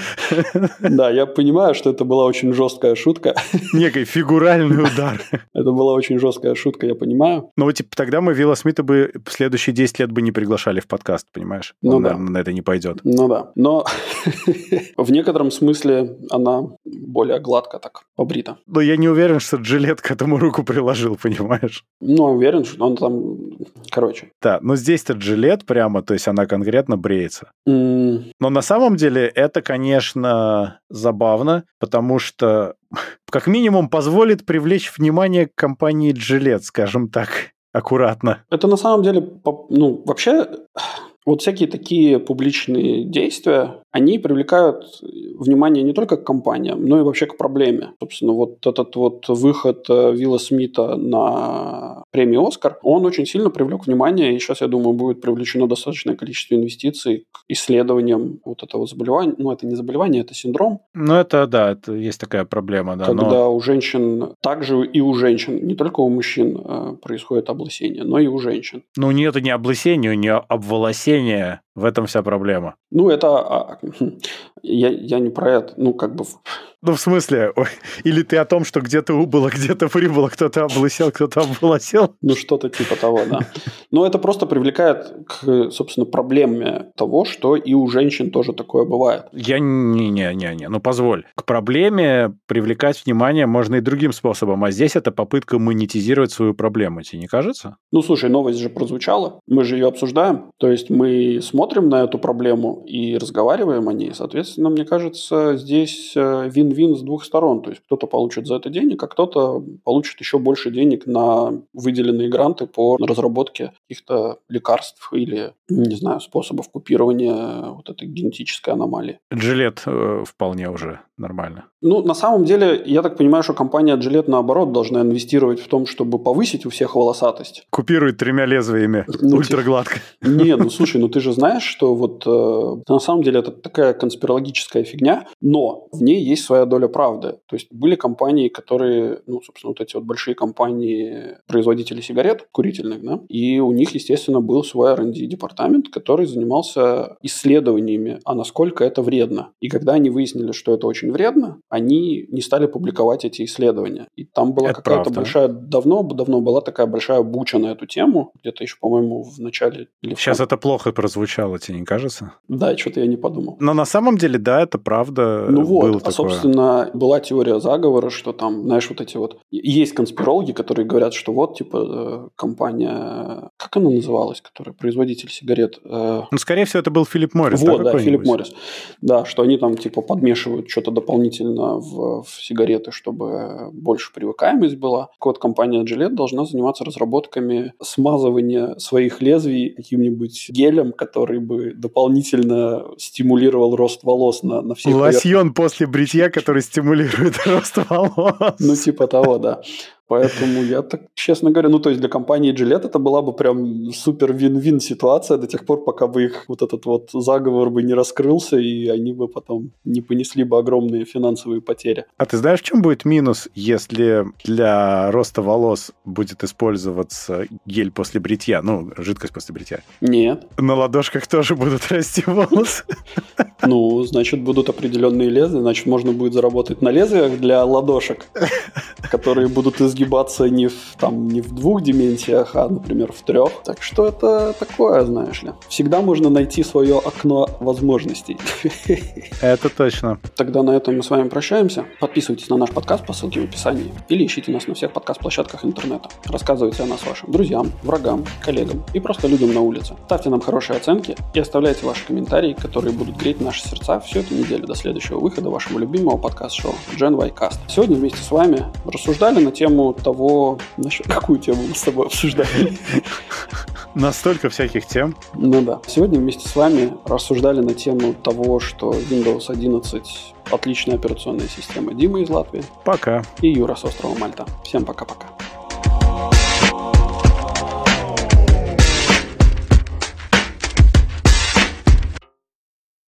Да, я понимаю, что это была очень жесткая шутка. Некий фигуральный удар. Это была очень жесткая шутка, я понимаю. Ну, типа, тогда мы Вилла Смита бы следующие 10 лет бы не приглашали в подкаст, понимаешь? Понимаешь? Ну, Он, да. наверное, на это не пойдет. Ну да. Но в некотором смысле она более гладко так побрита. Но я не уверен, что Джилет к этому руку приложил, понимаешь? Ну, уверен, что он там... Короче. Да, но здесь-то Джилет прямо, то есть она конкретно бреется. Mm. Но на самом деле это, конечно, забавно, потому что как минимум позволит привлечь внимание компании Gillette, скажем так, аккуратно. Это на самом деле, ну, вообще вот всякие такие публичные действия, они привлекают внимание не только к компаниям, но и вообще к проблеме. Собственно, вот этот вот выход э, Вилла Смита на премию «Оскар», он очень сильно привлек внимание, и сейчас, я думаю, будет привлечено достаточное количество инвестиций к исследованиям вот этого заболевания. Ну, это не заболевание, это синдром. Ну, это, да, это есть такая проблема, да. Когда но... у женщин, также и у женщин, не только у мужчин э, происходит облысение, но и у женщин. Ну, нет, это не облысение, у нее обволосение в этом вся проблема. Ну, это... Я, я не про это. Ну, как бы... Ну, в смысле? Или ты о том, что где-то убыло, где-то прибыло, кто-то облысел, кто-то обволосел? Ну, что-то типа того, да. Но это просто привлекает к, собственно, проблеме того, что и у женщин тоже такое бывает. Я не-не-не-не. Ну, позволь. К проблеме привлекать внимание можно и другим способом, а здесь это попытка монетизировать свою проблему. Тебе не кажется? Ну, слушай, новость же прозвучала. Мы же ее обсуждаем. То есть мы смотрим на эту проблему и разговариваем о ней. Соответственно, соответственно, мне кажется, здесь э, вин-вин с двух сторон. То есть кто-то получит за это денег, а кто-то получит еще больше денег на выделенные гранты по разработке каких-то лекарств или, не знаю, способов купирования вот этой генетической аномалии. Джилет э, вполне уже нормально. Ну, на самом деле, я так понимаю, что компания Gillette, наоборот, должна инвестировать в том, чтобы повысить у всех волосатость. Купирует тремя лезвиями. Ну, Ультрагладко. Не, ну слушай, ну ты же знаешь, что вот э, на самом деле это такая конспирологическая фигня, но в ней есть своя доля правды. То есть были компании, которые, ну, собственно, вот эти вот большие компании, производители сигарет курительных, да, и у них, естественно, был свой R&D департамент, который занимался исследованиями, а насколько это вредно. И когда они выяснили, что это очень вредно, они не стали публиковать эти исследования. И там была какая-то большая, давно, давно была такая большая буча на эту тему, где-то еще, по-моему, в начале... Или Сейчас это плохо прозвучало, тебе не кажется? Да, что-то я не подумал. Но на самом деле, да, это правда Ну вот, было а, такое. собственно, была теория заговора, что там, знаешь, вот эти вот... Есть конспирологи, которые говорят, что вот, типа, э, компания... Как она называлась, которая производитель сигарет? Э, ну, скорее всего, это был Филипп Моррис. Вот, да, Филипп Моррис. Да, что они там, типа, подмешивают что-то дополнительно в, в сигареты, чтобы больше привыкаемость была. Так вот, компания Gillette должна заниматься разработками смазывания своих лезвий каким-нибудь гелем, который бы дополнительно стимулировал рост волос на, на всех Лосьон после бритья, который стимулирует рост волос. Ну, типа того, да. Поэтому я так, честно говоря, ну то есть для компании Gillette это была бы прям супер вин-вин ситуация до тех пор, пока бы их вот этот вот заговор бы не раскрылся, и они бы потом не понесли бы огромные финансовые потери. А ты знаешь, в чем будет минус, если для роста волос будет использоваться гель после бритья, ну, жидкость после бритья? Нет. На ладошках тоже будут расти волосы? Ну, значит, будут определенные лезвия, значит, можно будет заработать на лезвиях для ладошек, которые будут из изгибаться не в, там, не в двух дименсиях, а, например, в трех. Так что это такое, знаешь ли. Всегда можно найти свое окно возможностей. Это точно. Тогда на этом мы с вами прощаемся. Подписывайтесь на наш подкаст по ссылке в описании. Или ищите нас на всех подкаст-площадках интернета. Рассказывайте о нас вашим друзьям, врагам, коллегам и просто людям на улице. Ставьте нам хорошие оценки и оставляйте ваши комментарии, которые будут греть наши сердца всю эту неделю до следующего выхода вашего любимого подкаст-шоу Gen Y Cast. Сегодня вместе с вами рассуждали на тему того, насчет какую тему мы с тобой обсуждали. Настолько всяких тем. Ну да. Сегодня вместе с вами рассуждали на тему того, что Windows 11 отличная операционная система. Дима из Латвии. Пока. И Юра с острова Мальта. Всем пока-пока.